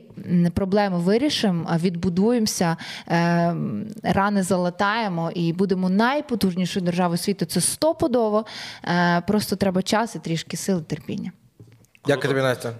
проблеми вирішимо, відбудуємося, е, рани залатаємо і будемо найпотужнішою державою світу. Це стопудово. Е, просто треба час і трішки сили, терпіння. Дякую тобі, Настя.